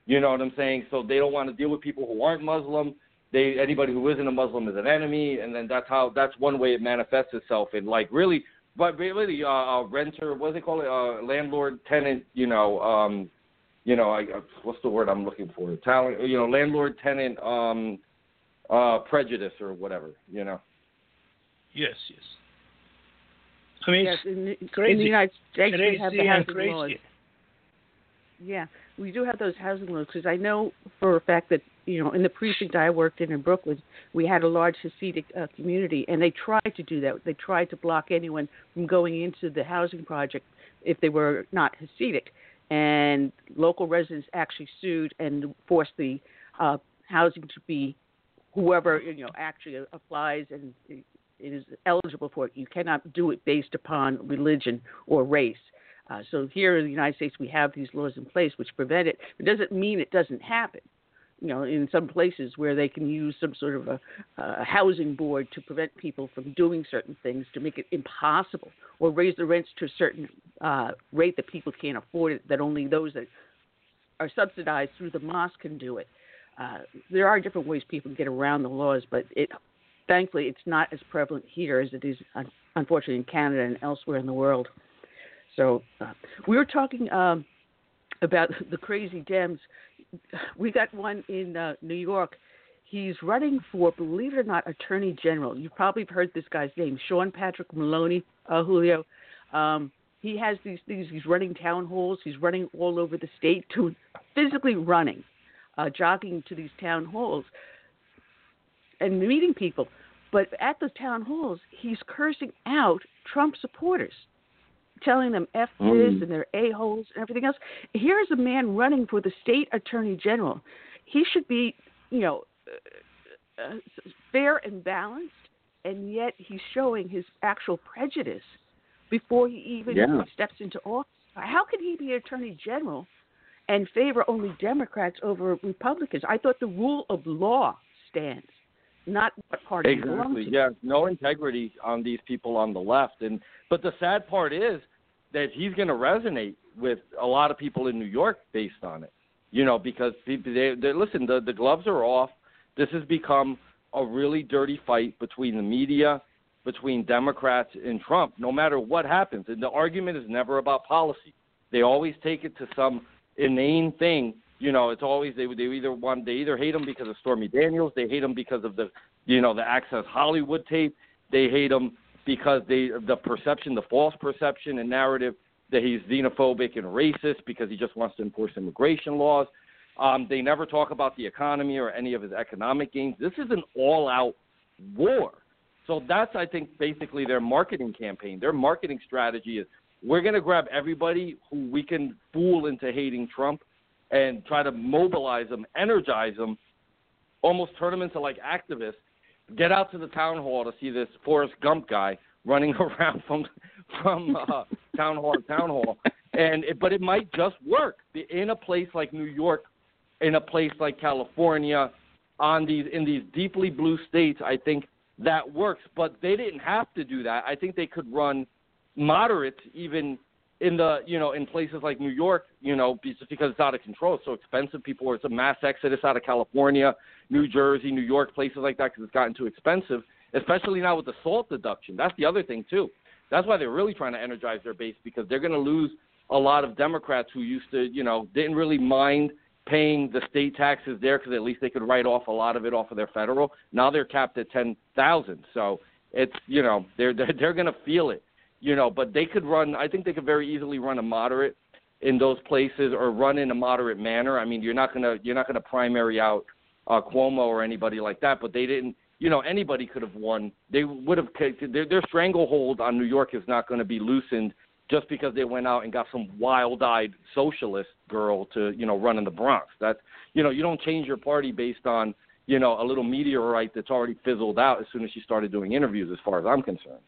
You know what I'm saying? So they don't want to deal with people who aren't Muslim. They anybody who isn't a Muslim is an enemy, and then that's how that's one way it manifests itself in like really, but really uh, a renter. What's it called? Uh, landlord tenant. You know, um, you know, I, what's the word I'm looking for? Talent. You know, landlord tenant um, uh, prejudice or whatever. You know. Yes. Yes. I mean, yes, in, crazy. in the United States, crazy we have the housing crazy. laws. Yeah, we do have those housing laws because I know for a fact that you know in the precinct I worked in in Brooklyn, we had a large Hasidic uh, community, and they tried to do that. They tried to block anyone from going into the housing project if they were not Hasidic, and local residents actually sued and forced the uh, housing to be whoever you know actually applies and is eligible for it. You cannot do it based upon religion or race. Uh, so here in the United States, we have these laws in place which prevent it. It doesn't mean it doesn't happen. You know, in some places where they can use some sort of a, a housing board to prevent people from doing certain things to make it impossible, or raise the rents to a certain uh, rate that people can't afford it, that only those that are subsidized through the mosque can do it. Uh, there are different ways people get around the laws, but it thankfully, it's not as prevalent here as it is, unfortunately, in Canada and elsewhere in the world. So uh, we were talking um, about the crazy Dems. We got one in uh, New York. He's running for, believe it or not, Attorney General. You've probably heard this guy's name, Sean Patrick Maloney, uh, Julio. Um, he has these things. He's running town halls. He's running all over the state, to physically running, uh, jogging to these town halls and meeting people. But at the town halls, he's cursing out Trump supporters, telling them F this mm. and they're a-holes and everything else. Here's a man running for the state attorney general. He should be, you know, uh, uh, fair and balanced, and yet he's showing his actual prejudice before he even yeah. steps into office. How can he be attorney general and favor only Democrats over Republicans? I thought the rule of law stands not what party exactly. to. Yeah, no integrity on these people on the left, and but the sad part is that he's going to resonate with a lot of people in New York based on it. You know, because they, they, they listen, the the gloves are off. This has become a really dirty fight between the media, between Democrats and Trump. No matter what happens, and the argument is never about policy. They always take it to some inane thing you know, it's always they they either want they either hate him because of Stormy Daniels, they hate him because of the you know the Access Hollywood tape, they hate him because they the perception, the false perception and narrative that he's xenophobic and racist because he just wants to enforce immigration laws. Um, they never talk about the economy or any of his economic gains. This is an all-out war. So that's, I think, basically their marketing campaign. Their marketing strategy is we're going to grab everybody who we can fool into hating Trump and try to mobilize them, energize them, almost turn them into like activists. Get out to the town hall to see this Forrest Gump guy running around from from uh, town hall to town hall, and it, but it might just work in a place like New York, in a place like California, on these in these deeply blue states. I think that works, but they didn't have to do that. I think they could run moderates even in the you know in places like New York, you know, just because it's out of control, it's so expensive. People, it's a mass exodus out of California, New Jersey, New York, places like that because it's gotten too expensive. Especially now with the SALT deduction. That's the other thing too. That's why they're really trying to energize their base because they're going to lose a lot of Democrats who used to, you know, didn't really mind paying the state taxes there because at least they could write off a lot of it off of their federal. Now they're capped at ten thousand, so it's you know they're they're, they're going to feel it you know, but they could run. I think they could very easily run a moderate in those places or run in a moderate manner. I mean, you're not gonna you're not gonna primary out uh, Cuomo or anybody like that, but they didn't. You know, anybody could have won. They would have. Their, their stranglehold on New York is not going to be loosened just because they went out and got some wild-eyed socialist girl to you know run in the Bronx. That you know you don't change your party based on you know a little meteorite that's already fizzled out as soon as she started doing interviews. As far as I'm concerned.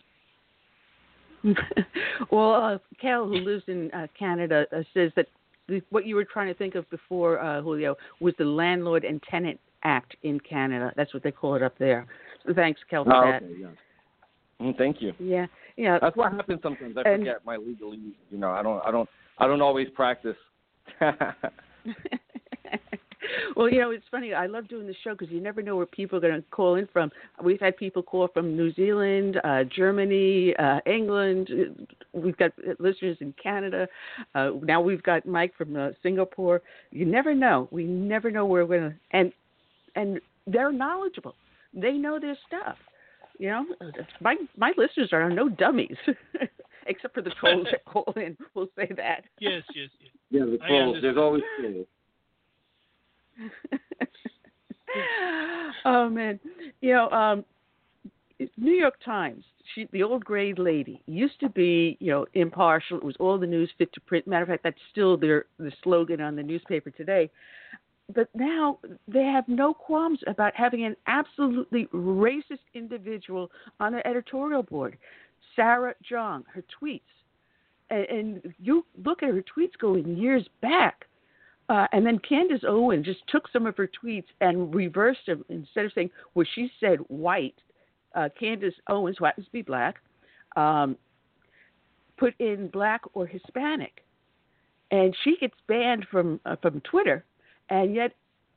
well, uh, Cal, who lives in uh, Canada, uh, says that the, what you were trying to think of before, uh, Julio, was the Landlord and Tenant Act in Canada. That's what they call it up there. So thanks, Cal, for oh, that. Okay, yeah. Mm, thank you. Yeah, yeah. That's what happens sometimes. I and, forget my legalese. You know, I don't, I don't, I don't always practice. well, you know, it's funny. I love doing the show because you never know where people are going to call in from. We've had people call from New Zealand, uh, Germany, uh, England. We've got listeners in Canada. Uh, now we've got Mike from uh, Singapore. You never know. We never know where we're going to. And and they're knowledgeable. They know their stuff. You know, my my listeners are no dummies. Except for the trolls that call in, we'll say that. Yes, yes, yes. Yeah, the trolls. There's always trolls. oh man, you know, um, New York Times. She, the old gray lady, used to be, you know, impartial. It was all the news fit to print. Matter of fact, that's still their the slogan on the newspaper today. But now they have no qualms about having an absolutely racist individual on their editorial board. Sarah Jeong, her tweets, and, and you look at her tweets going years back uh, and then Candace Owen just took some of her tweets and reversed them. Instead of saying "Well, she said white, uh, Candace Owens, who happens to be black, um, put in black or Hispanic, and she gets banned from uh, from Twitter. And yet,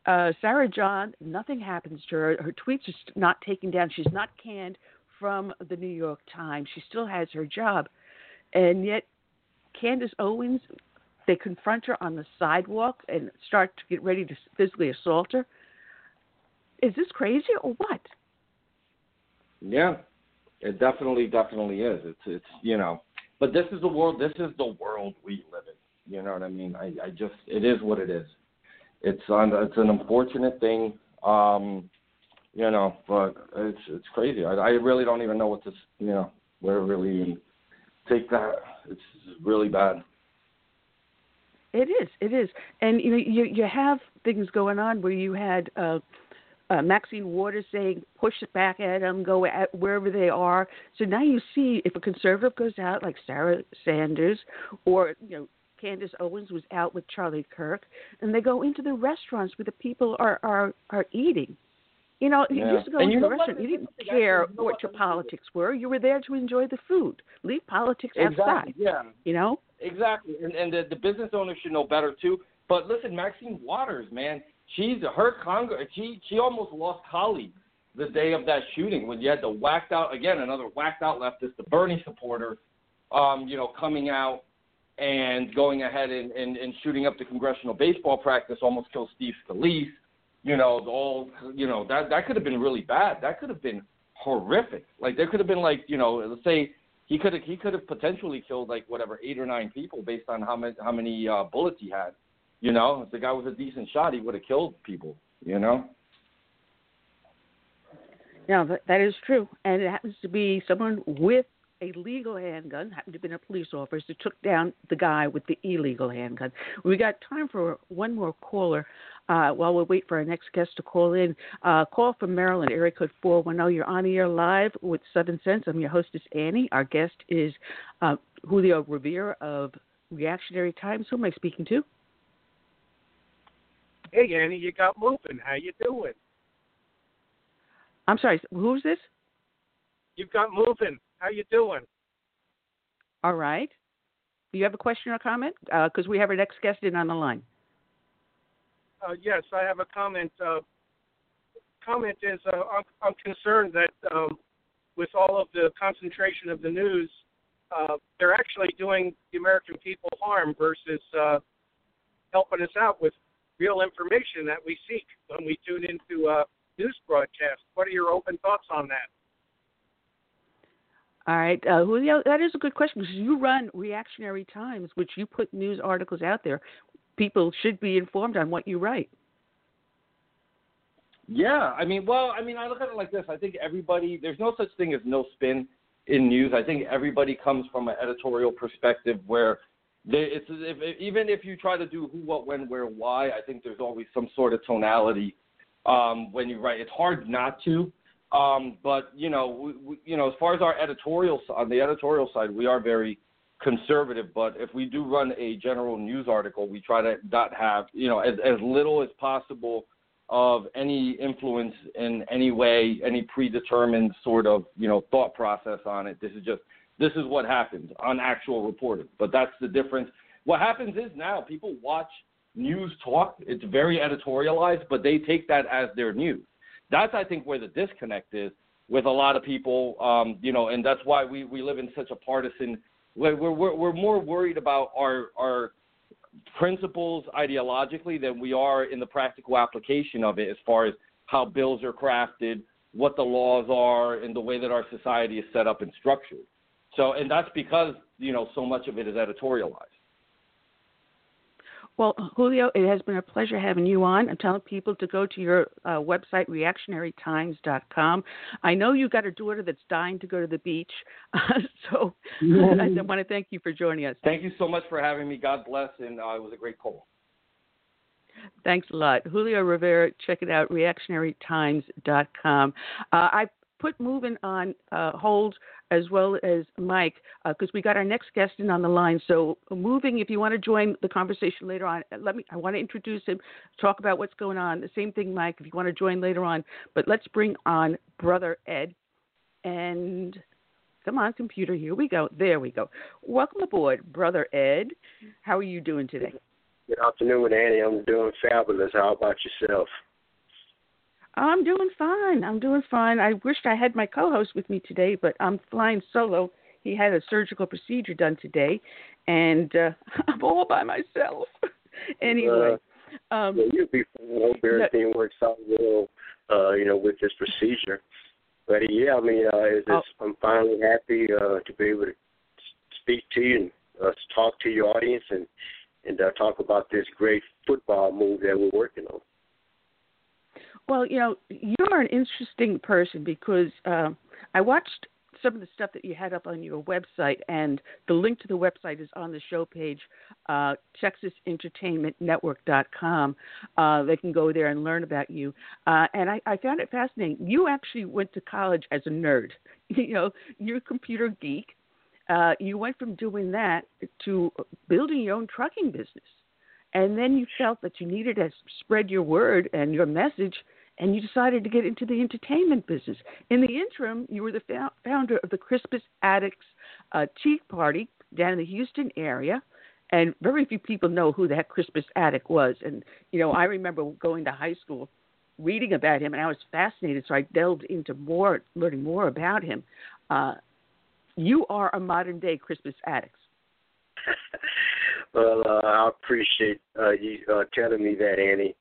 uh, Sarah Jeong, nothing happens to her. Her tweets are not taken down. She's not canned from the New York Times. She still has her job, and yet Candace Owens they confront her on the sidewalk and start to get ready to physically assault her. Is this crazy or what? Yeah, it definitely, definitely is. It's, it's, you know, but this is the world. This is the world we live in. You know what I mean? I, I just, it is what it is. It's on, it's an unfortunate thing. Um, you know, but it's, it's crazy. I, I really don't even know what to, you know, where really take that. It's really bad. It is. It is. And you know, you you have things going on where you had uh, uh, Maxine Waters saying, "Push it back at them, go at wherever they are." So now you see if a conservative goes out like Sarah Sanders, or you know. Candace Owens was out with Charlie Kirk, and they go into the restaurants where the people are are are eating. You know, yeah. you used to go and into a restaurant. You didn't care you know what your politics were. You were there to enjoy the food. Leave politics exactly. outside. Yeah. You know. Exactly, and and the, the business owners should know better too. But listen, Maxine Waters, man, she's her Congress. She she almost lost colleagues the day of that shooting when you had the whacked out again another whacked out leftist, the Bernie supporter, um, you know, coming out and going ahead and, and, and shooting up the congressional baseball practice, almost killed Steve Scalise. You know, all you know that that could have been really bad. That could have been horrific. Like there could have been like you know, let's say he could have he could have potentially killed like whatever eight or nine people based on how many how many uh, bullets he had. You know, if the guy was a decent shot, he would have killed people. You know. Yeah, that is true, and it happens to be someone with a legal handgun, happened to been a police officer, that took down the guy with the illegal handgun. We got time for one more caller uh, while we wait for our next guest to call in. Uh, call from Maryland, area code 410. You're on the air live with Southern Sense. I'm your hostess, Annie. Our guest is uh, Julio Rivera of Reactionary Times. Who am I speaking to? Hey, Annie, you got moving. How you doing? I'm sorry, who's this? You've got moving. How you doing? All right. Do you have a question or comment? Because uh, we have our next guest in on the line. Uh, yes, I have a comment. Uh, comment is uh, I'm, I'm, concerned that um, with all of the concentration of the news, uh, they're actually doing the American people harm versus uh, helping us out with real information that we seek when we tune into a news broadcast. What are your open thoughts on that? All right, uh, Julio, that is a good question because you run Reactionary Times, which you put news articles out there. People should be informed on what you write. Yeah, I mean, well, I mean, I look at it like this. I think everybody, there's no such thing as no spin in news. I think everybody comes from an editorial perspective where they, it's if, even if you try to do who, what, when, where, why. I think there's always some sort of tonality um, when you write. It's hard not to. Um, but you know, we, we, you know, as far as our editorial on the editorial side, we are very conservative. But if we do run a general news article, we try to not have you know as as little as possible of any influence in any way, any predetermined sort of you know thought process on it. This is just this is what happens on actual reporting. But that's the difference. What happens is now people watch news talk. It's very editorialized, but they take that as their news. That's I think where the disconnect is with a lot of people. Um, you know, and that's why we we live in such a partisan. We're we're we're more worried about our our principles ideologically than we are in the practical application of it as far as how bills are crafted, what the laws are, and the way that our society is set up and structured. So, and that's because you know so much of it is editorialized. Well, Julio, it has been a pleasure having you on. I'm telling people to go to your uh, website, reactionarytimes.com. I know you got a daughter that's dying to go to the beach, so I want to thank you for joining us. Thank you so much for having me. God bless, and uh, it was a great call. Thanks a lot. Julio Rivera, check it out, reactionarytimes.com. Uh, I put moving on uh, hold as well as Mike, because uh, we got our next guest in on the line. So, moving, if you want to join the conversation later on, let me. I want to introduce him, talk about what's going on. The same thing, Mike, if you want to join later on. But let's bring on Brother Ed, and come on, computer, here we go. There we go. Welcome aboard, Brother Ed. How are you doing today? Good afternoon, Annie. I'm doing fabulous. How about yourself? I'm doing fine. I'm doing fine. I wished I had my co-host with me today, but I'm flying solo. He had a surgical procedure done today, and uh, I'm all by myself. anyway, uh, um, well, you'll be fine. Everything works out well. Uh, you know, with this procedure. But yeah, I mean, uh, it's oh. I'm finally happy uh, to be able to speak to you and uh, talk to your audience and and uh, talk about this great football move that we're working on. Well, you know, you're an interesting person because uh, I watched some of the stuff that you had up on your website, and the link to the website is on the show page, uh, TexasEntertainmentNetwork.com. Uh, they can go there and learn about you. Uh, and I, I found it fascinating. You actually went to college as a nerd. You know, you're a computer geek. Uh, you went from doing that to building your own trucking business and then you felt that you needed to spread your word and your message and you decided to get into the entertainment business. In the interim, you were the founder of the Crispus Attucks uh, Party down in the Houston area, and very few people know who that Crispus Attuck was. And you know, I remember going to high school, reading about him, and I was fascinated. So I delved into more, learning more about him. Uh, you are a modern day Crispus Attucks. Well, uh, I appreciate uh, you uh, telling me that, Annie.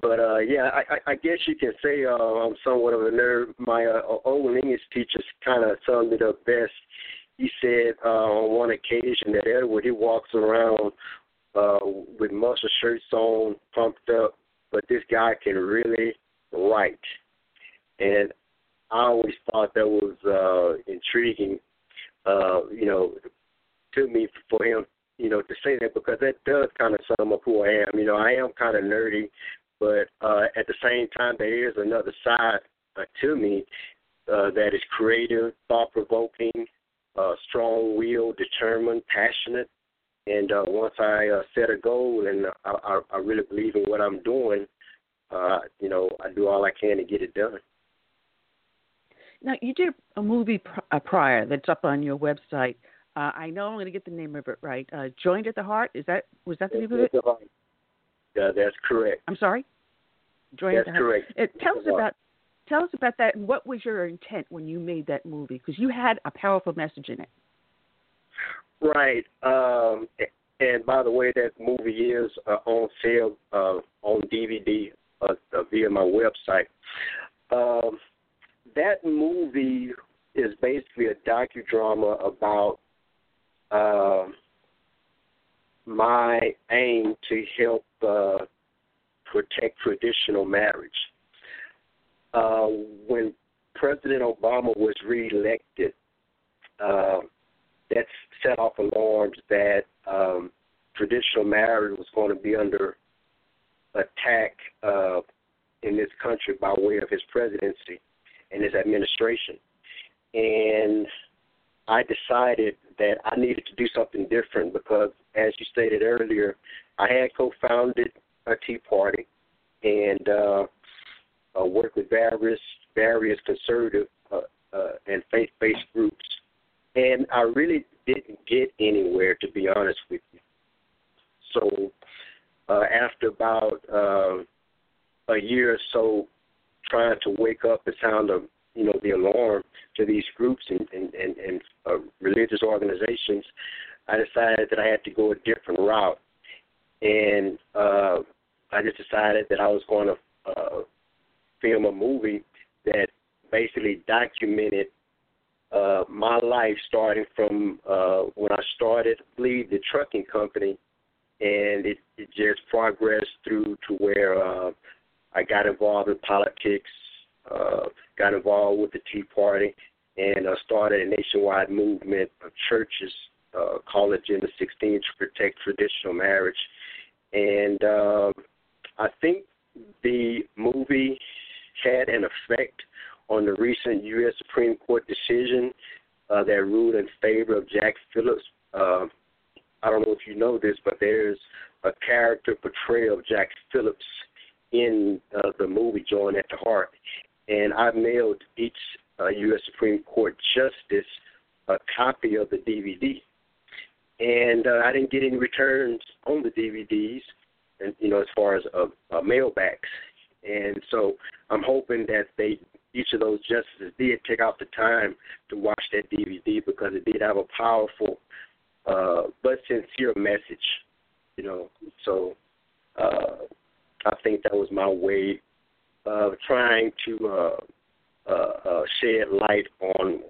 But uh, yeah, I, I guess you can say uh, I'm somewhat of a nerd. My uh, old English teacher kind of summed it up best. He said uh, on one occasion that Edward he walks around uh, with muscle shirts on, pumped up, but this guy can really write. And I always thought that was uh, intriguing, uh, you know, to me for him you know, to say that because that does kind of sum up who I am. You know, I am kind of nerdy, but uh, at the same time, there is another side uh, to me uh, that is creative, thought provoking, uh, strong willed, determined, passionate. And uh, once I uh, set a goal and I, I, I really believe in what I'm doing, uh, you know, I do all I can to get it done. Now, you did a movie pr- uh, prior that's up on your website Uh, I know I'm going to get the name of it right. Uh, Joined at the Heart. Is that was that the name of it? Yeah, that's correct. I'm sorry. Joined that's at the Heart. correct. It, tell us about tell us about that and what was your intent when you made that movie because you had a powerful message in it. Right. Um, and by the way, that movie is uh, on sale uh, on DVD uh, uh, via my website. Um, that movie is basically a docudrama about uh, my aim to help uh, protect traditional marriage. Uh, when President Obama was reelected, uh, that set off alarms that um, traditional marriage was going to be under attack uh, in this country by way of his presidency and his administration. And I decided that I needed to do something different because, as you stated earlier, I had co-founded a Tea Party and uh, uh, worked with various various conservative uh, uh, and faith-based groups, and I really didn't get anywhere, to be honest with you. So, uh, after about uh, a year or so, trying to wake up and sound the you know the alarm to these groups and and and, and uh, religious organizations, I decided that I had to go a different route, and uh, I just decided that I was going to uh, film a movie that basically documented uh, my life starting from uh, when I started, I the trucking company, and it, it just progressed through to where uh, I got involved in politics, uh, got involved with the Tea Party, and uh, started a nationwide movement of churches uh, called Agenda 16 to protect traditional marriage. And uh, I think the movie had an effect on the recent U.S. Supreme Court decision uh, that ruled in favor of Jack Phillips. Uh, I don't know if you know this, but there's a character portrayal of Jack Phillips in uh, the movie Joined at the Heart. And I mailed each uh, U.S. Supreme Court justice a copy of the DVD. And uh, I didn't get any returns on the DVDs, and you know, as far as uh, uh, mailbacks. And so I'm hoping that they each of those justices did take out the time to watch that DVD because it did have a powerful uh, but sincere message, you know. So uh, I think that was my way of trying to uh, uh, uh, shed light on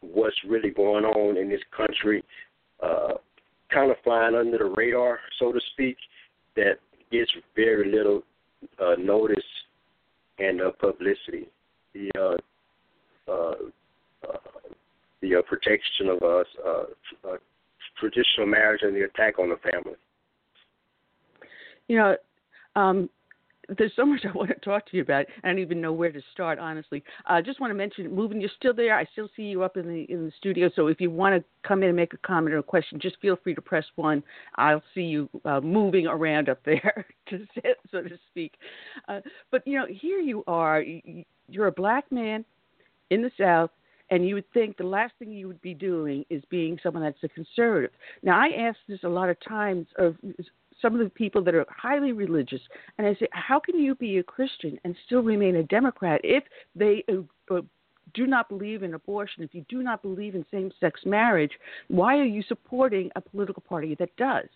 what's really going on in this country, uh, kind of flying under the radar, so to speak, that gets very little uh, notice and uh, publicity. The uh, uh, uh, the uh, protection of us, uh, uh, traditional marriage, and the attack on the family. You know, um, there's so much I want to talk to you about. I don't even know where to start, honestly. I uh, just want to mention, moving. You're still there. I still see you up in the in the studio. So if you want to come in and make a comment or a question, just feel free to press one. I'll see you uh, moving around up there, to so to speak. Uh, but you know, here you are. You're a black man in the South. And you would think the last thing you would be doing is being someone that's a conservative. Now, I ask this a lot of times of some of the people that are highly religious, and I say, how can you be a Christian and still remain a Democrat if they uh, uh, do not believe in abortion, if you do not believe in same sex marriage, why are you supporting a political party that does?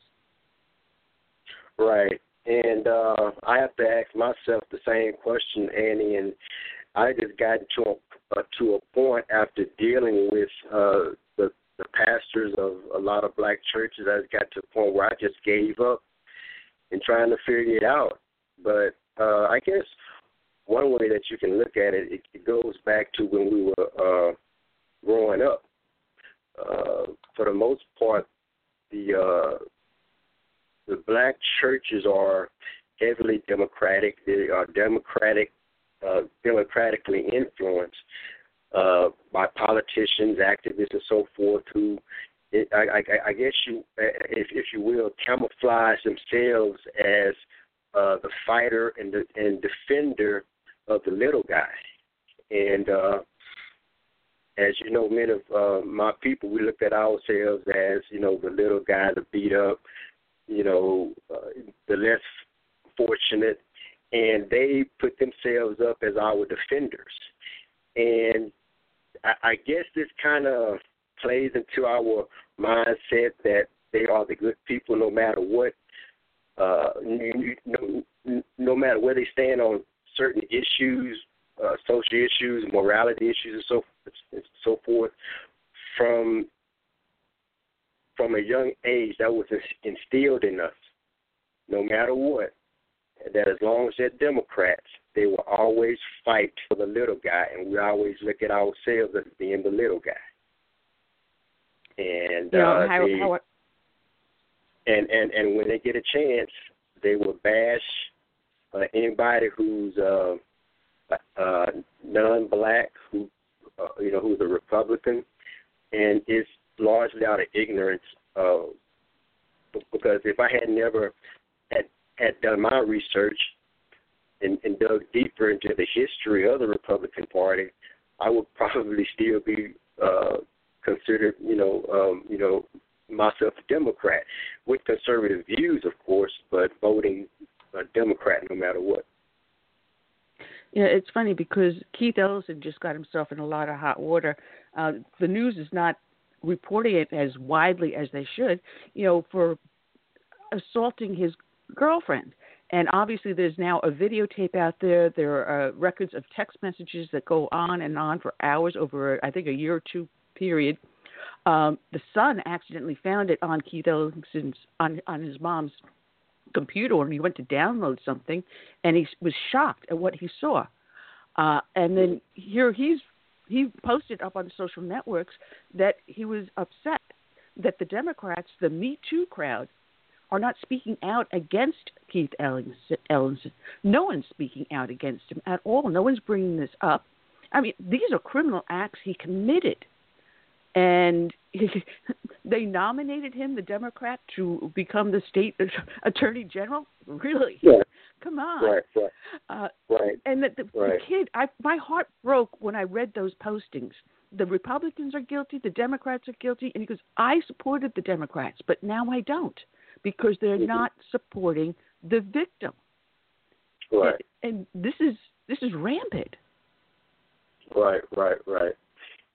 Right. And uh, I have to ask myself the same question, Annie, and I just got to a, uh, to a point after dealing with uh, the the pastors of a lot of black churches. I got to a point where I just gave up and trying to figure it out. But uh, I guess one way that you can look at it, it, it goes back to when we were uh, growing up. Uh, for the most part, the uh, the black churches are heavily democratic. They are democratic, uh, democratically influenced uh, by politicians, activists, and so forth who I, I, I guess you, if, if you will, camouflage themselves as uh, the fighter and the and defender of the little guy, and uh, as you know, many of uh, my people, we look at ourselves as you know the little guy, the beat up, you know, uh, the less fortunate, and they put themselves up as our defenders. And I, I guess this kind of plays into our mindset that they are the good people no matter what, uh, no, no matter where they stand on certain issues, uh, social issues, morality issues, and so and so forth. From from a young age, that was instilled in us, no matter what. That as long as they're Democrats, they will always fight for the little guy, and we always look at ourselves as being the little guy. And you know, uh, how, they, how, and and and when they get a chance, they will bash uh, anybody who's uh, uh, non-black, who uh, you know, who's a Republican, and it's largely out of ignorance. Uh, because if I had never had had done my research and, and dug deeper into the history of the Republican Party, I would probably still be uh, considered, you know, um, you know, myself a Democrat with conservative views, of course, but voting a Democrat no matter what. Yeah, it's funny because Keith Ellison just got himself in a lot of hot water. Uh, the news is not reporting it as widely as they should, you know, for assaulting his girlfriend. And obviously, there's now a videotape out there. There are uh, records of text messages that go on and on for hours over, I think, a year or two period. Um, the son accidentally found it on Keith Ellison's on on his mom's computer and he went to download something and he was shocked at what he saw. Uh, and then here he's he posted up on social networks that he was upset that the Democrats, the Me Too crowd, are not speaking out against Keith Ellison. No one's speaking out against him at all. No one's bringing this up. I mean, these are criminal acts he committed and they nominated him, the Democrat, to become the state attorney general. Really? Yeah. Come on. Right. Right. Uh, right. And the, the, right. the kid, I my heart broke when I read those postings. The Republicans are guilty, the Democrats are guilty, and he goes, "I supported the Democrats, but now I don't because they're mm-hmm. not supporting the victim." Right. And, and this is this is rampant. Right. Right. Right.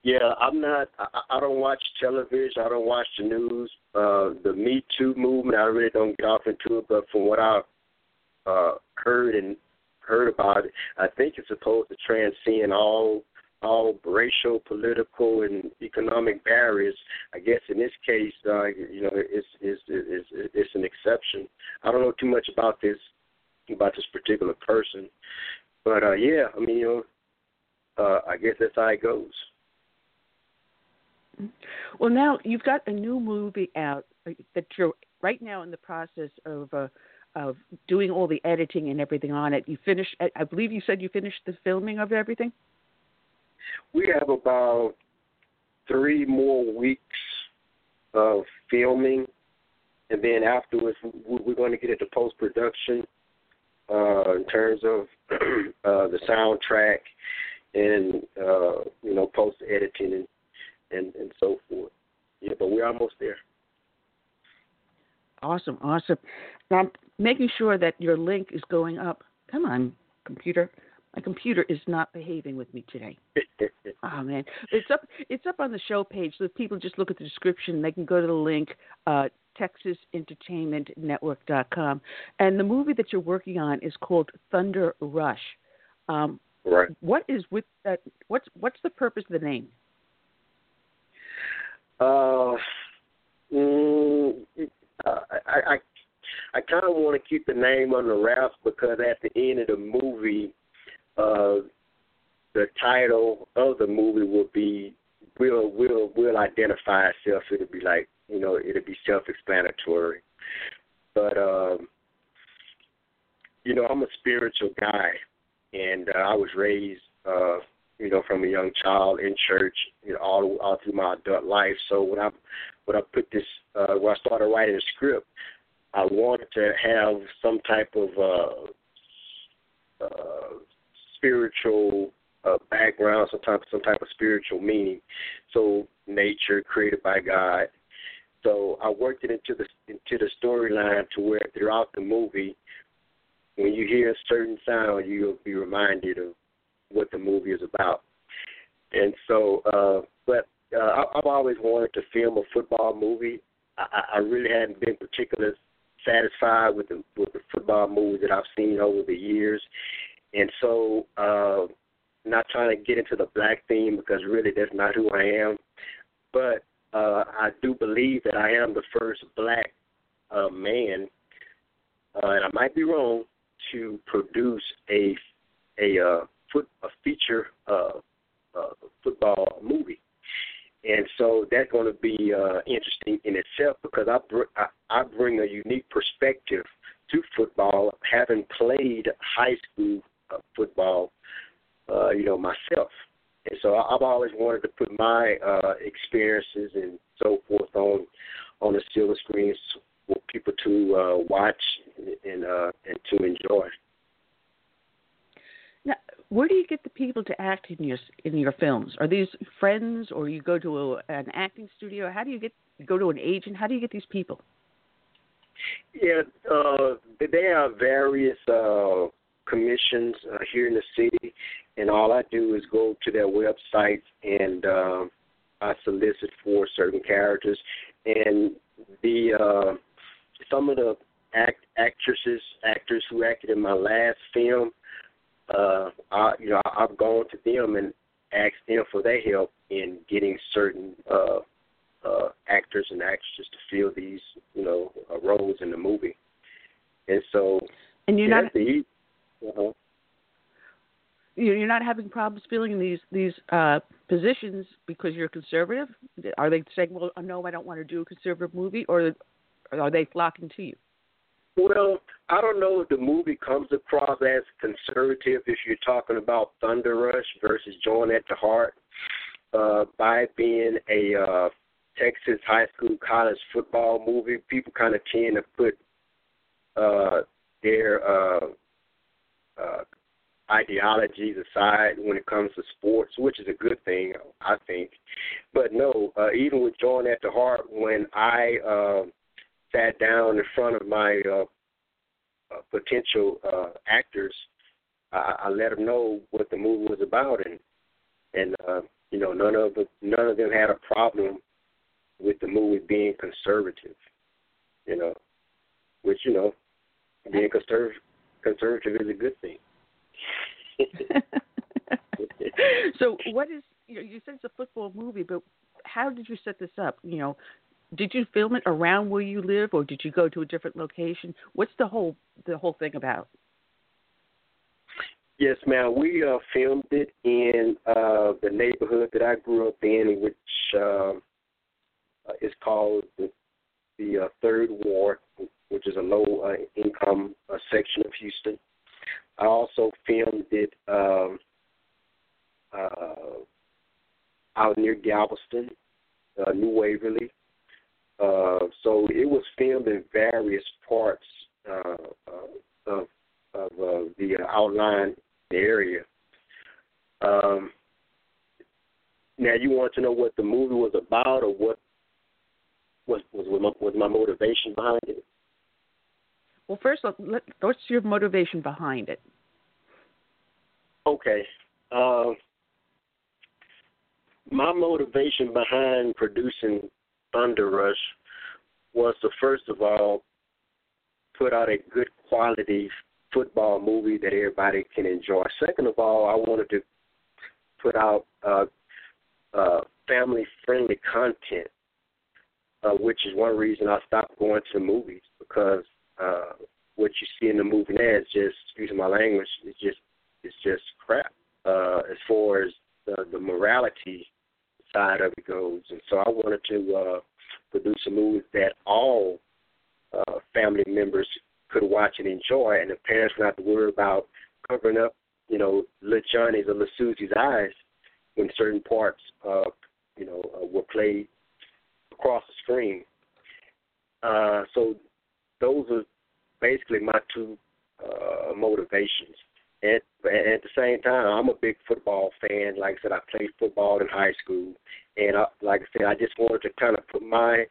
Yeah, I'm not. I, I don't watch television. I don't watch the news. Uh, the Me Too movement. I really don't get off into it. But from what I've uh, heard and heard about it, I think it's supposed to transcend all all racial, political, and economic barriers. I guess in this case, uh, you know, it's, it's it's it's an exception. I don't know too much about this about this particular person, but uh, yeah, I mean, you know, uh, I guess that's how it goes. Well, now you've got a new movie out uh, that you're right now in the process of uh, of doing all the editing and everything on it. You finished, I believe you said you finished the filming of everything. We have about three more weeks of filming, and then afterwards we're going to get into post production uh, in terms of uh, the soundtrack and uh, you know post editing and and and so forth. Yeah, but we're almost there. Awesome, awesome. Now I'm making sure that your link is going up. Come on, computer. My computer is not behaving with me today. oh man, it's up. It's up on the show page. So if people just look at the description, they can go to the link. Uh, TexasEntertainmentNetwork.com, and the movie that you're working on is called Thunder Rush. Um, right. What is with that? What's what's the purpose of the name? Uh, mm, I I I kind of want to keep the name under wraps because at the end of the movie, uh, the title of the movie will be will will will identify itself. It'll be like you know it'll be self-explanatory. But um, you know I'm a spiritual guy, and uh, I was raised uh, you know, from a young child in church, you know, all all through my adult life. So when I when I put this uh when I started writing the script, I wanted to have some type of uh uh spiritual uh, background, some type some type of spiritual meaning. So nature created by God. So I worked it into the into the storyline to where throughout the movie, when you hear a certain sound, you'll be reminded of what the movie is about. And so, uh, but uh, I've always wanted to film a football movie. I, I really hadn't been particularly satisfied with the with the football movies that I've seen over the years, and so uh, not trying to get into the black theme because really that's not who I am, but uh, I do believe that I am the first black uh, man, uh, and I might be wrong, to produce a a uh, foot a feature uh, uh, football movie and so that's going to be uh, interesting in itself because I, br- I I bring a unique perspective to football, having played high school uh, football, uh, you know myself, and so I've always wanted to put my uh, experiences and so forth on on the silver screen for people to uh, watch and uh, and to enjoy. Where do you get the people to act in your in your films? Are these friends, or you go to a, an acting studio? How do you get go to an agent? How do you get these people? Yeah, uh, they have various uh, commissions uh, here in the city, and all I do is go to their website and uh, I solicit for certain characters, and the uh, some of the act actresses actors who acted in my last film uh, I, you know, I've gone to them and asked them for their help in getting certain uh, uh, actors and actresses to fill these, you know, uh, roles in the movie. And so, and you're not. The, uh-huh. You're not having problems filling these these uh, positions because you're conservative. Are they saying, "Well, no, I don't want to do a conservative movie," or are they flocking to you? Well, I don't know if the movie comes across as conservative if you're talking about Thunder Rush versus Join at the Heart. Uh, by being a uh, Texas high school college football movie, people kind of tend to put uh, their uh, uh, ideologies aside when it comes to sports, which is a good thing, I think. But no, uh, even with Join at the Heart, when I uh, sat down in front of my uh, uh, potential uh, actors, I, I let them know what the movie was about, and and uh, you know none of the, none of them had a problem with the movie being conservative, you know, which you know being conservative conservative is a good thing. so what is you, know, you said it's a football movie, but how did you set this up? You know, did you film it around where you live, or did you go to a different location? What's the whole the whole thing about? Yes, ma'am. We uh, filmed it in uh, the neighborhood that I grew up in, which uh, is called the, the uh, Third Ward, which is a low uh, income uh, section of Houston. I also filmed it um, uh, out near Galveston, uh, New Waverly, uh, so it was filmed in various parts uh, uh, of of uh, the uh, outline area. Um, now you want to know what the movie was about, or what was was was my, was my motivation behind it? Well, first, let, what's your motivation behind it? Okay. Uh, my motivation behind producing Thunder Rush was to first of all put out a good quality football movie that everybody can enjoy. Second of all, I wanted to put out uh, uh, family friendly content, uh, which is one reason I stopped going to movies because uh, what you see in the movie now is just, excuse my language, it's just it's just crap uh, as far as the, the morality side of it goes. And so I wanted to uh, produce a movie that all uh, family members could watch and enjoy, and the parents not to worry about covering up, you know, little Johnny's or little Susie's eyes when certain parts, uh, you know, uh, were played across the screen. Uh, so those are basically my two uh, motivations. At at the same time, I'm a big football fan. Like I said, I played football in high school, and I, like I said, I just wanted to kind of put my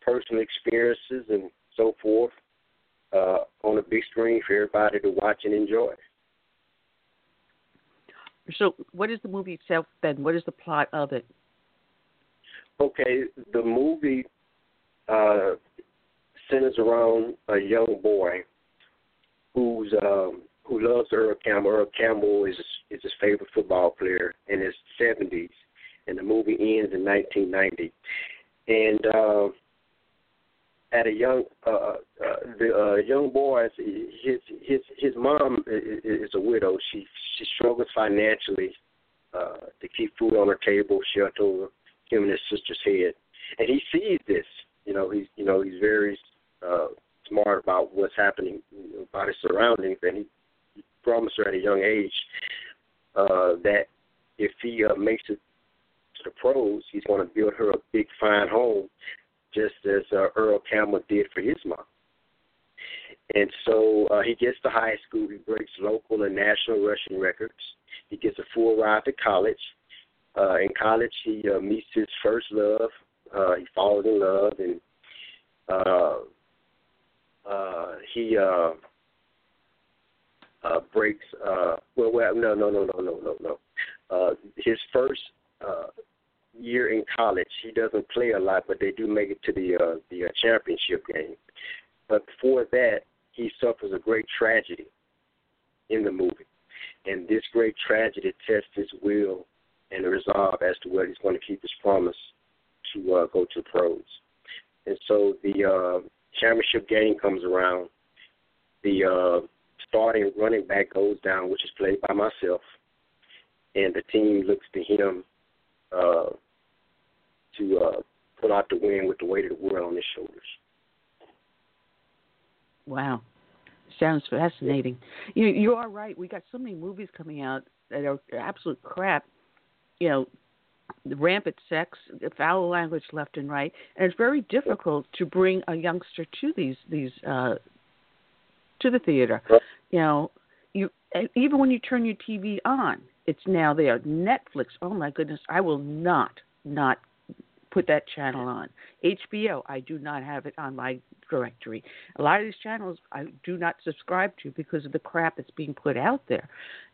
personal experiences and so forth uh, on a big screen for everybody to watch and enjoy. So, what is the movie itself then? What is the plot of it? Okay, the movie uh, centers around a young boy who's um, who loves Earl Campbell. Earl Campbell is is his favorite football player in his seventies, and the movie ends in 1990. And uh, at a young uh, uh, the uh, young boy, his his his mom is, a widow. She she struggles financially uh, to keep food on her table, shelter over him and his sister's head, and he sees this. You know, he's you know he's very uh, smart about what's happening about his surroundings, and he promised her at a young age uh, that if he uh, makes it to the pros, he's going to build her a big fine home just as uh, Earl Campbell did for his mom. And so uh, he gets to high school. He breaks local and national rushing records. He gets a full ride to college. Uh, in college, he uh, meets his first love. Uh, he falls in love, and uh, uh, he uh, uh, breaks. Uh, well, well, no, no, no, no, no, no, no. Uh, his first uh, year in college. He doesn't play a lot, but they do make it to the uh, the uh, championship game. But before that, he suffers a great tragedy in the movie, and this great tragedy tests his will and resolve as to whether he's going to keep his promise to uh, go to pros. And so the uh, championship game comes around. The uh, starting running back goes down, which is played by myself, and the team looks to him uh, to uh, pull out the win with the weight of the world on his shoulders. Wow, sounds fascinating. You you are right. We got so many movies coming out that are absolute crap. You know, rampant sex, foul language left and right, and it's very difficult to bring a youngster to these these uh, to the theater. You know, you even when you turn your TV on, it's now there. Netflix. Oh my goodness, I will not not put that channel on. HBO, I do not have it on my directory. A lot of these channels I do not subscribe to because of the crap that's being put out there,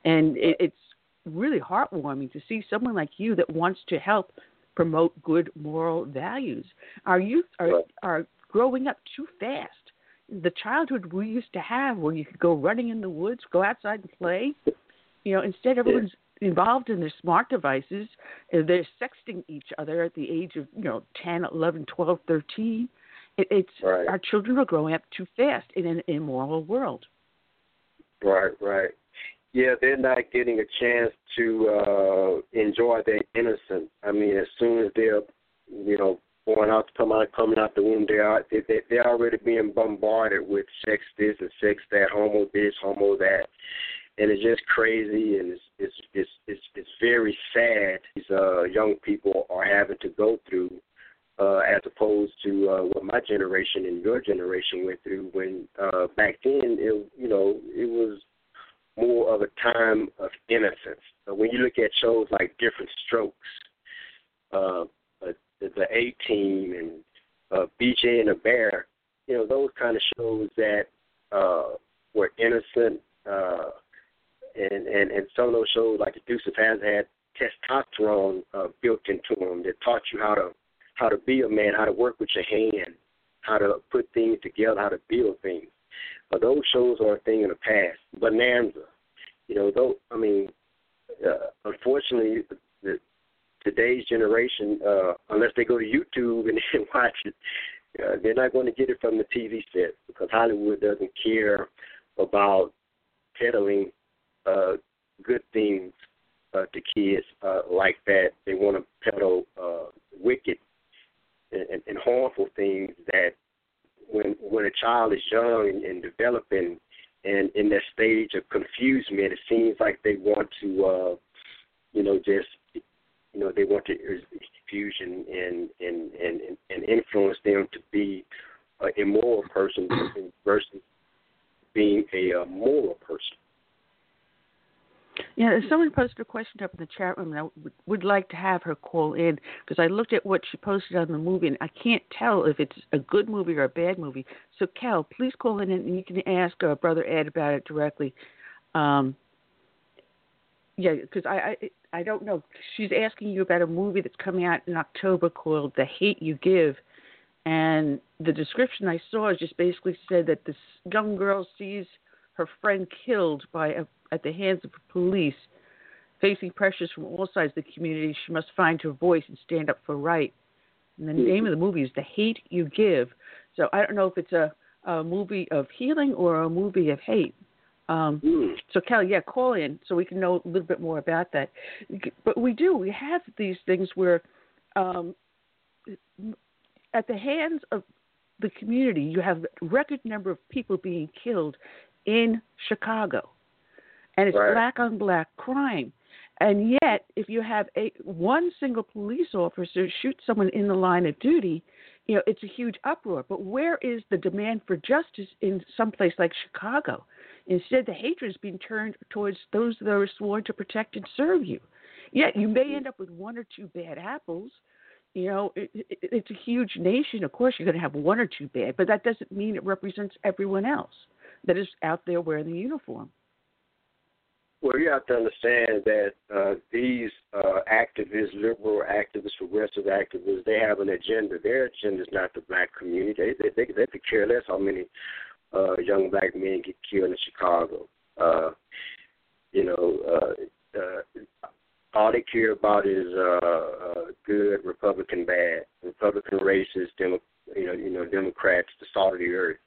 and it, it's really heartwarming to see someone like you that wants to help promote good moral values. Our youth are are growing up too fast. The childhood we used to have, where you could go running in the woods, go outside and play, you know, instead everyone's involved in their smart devices. They're sexting each other at the age of, you know, 10, 11, 12, 13. It, it's right. our children are growing up too fast in an immoral world. Right, right. Yeah, they're not getting a chance to uh enjoy their innocence. I mean, as soon as they're, you know, going out, come out, coming out the womb, they are they, they they're already being bombarded with sex this and sex that, homo this, homo that. And it's just crazy and it's it's it's it's, it's very sad these uh young people are having to go through uh as opposed to uh what my generation and your generation went through when uh back then it you know it was more of a time of innocence. But when you look at shows like Diff'rent Strokes uh the A team and uh BJ and the Bear you know those kind of shows that uh were innocent uh and and and some of those shows like the Dukes of Hazzard had testosterone uh, built into them that taught you how to how to be a man, how to work with your hand, how to put things together, how to build things. But those shows are a thing in the past. Bonanza, you know, though I mean, uh, unfortunately, today's generation, uh, unless they go to YouTube and then watch it, uh, they're not going to get it from the TV set because Hollywood doesn't care about peddling uh, good things uh, to kids uh, like that. They want to peddle uh, wicked and, and harmful things that when when a child is young and, and developing and in that stage of confusement, it seems like they want to, uh, you know, just you know, they want to confusion and and and and influence them to be an immoral person versus being a, a moral person. Yeah, someone posted a question up in the chat room, and I would, would like to have her call in because I looked at what she posted on the movie, and I can't tell if it's a good movie or a bad movie. So, Cal, please call in and you can ask uh, Brother Ed about it directly. Um, yeah, because I, I I don't know. She's asking you about a movie that's coming out in October called The Hate You Give, and the description I saw just basically said that this young girl sees her friend killed by a, at the hands of police, facing pressures from all sides of the community. She must find her voice and stand up for right. And the name of the movie is The Hate You Give. So I don't know if it's a, a movie of healing or a movie of hate. Um, Mm. so Kelly, yeah, call in so we can know a little bit more about that. But we do. We have these things where, um, at the hands of the community, you have a record number of people being killed in Chicago, and it's Right. black on black crime. And yet, if you have a one single police officer shoot someone in the line of duty, you know it's a huge uproar. But where is the demand for justice in some place like Chicago? Instead, the hatred is being turned towards those that are sworn to protect and serve you. Yet, you may end up with one or two bad apples. You know, it, it, it's a huge nation. Of course, you're going to have one or two bad, but that doesn't mean it represents everyone else that is out there wearing the uniform. Well, you have to understand that uh, these uh, activists, liberal activists, progressive activists, they have an agenda. Their agenda is not the black community. They they, they could care less how many uh, young black men get killed in Chicago. Uh, you know, uh, uh, all they care about is uh, uh, good, Republican bad, Republican racist, Demo, you know, you know, Democrats, the salt of the earth,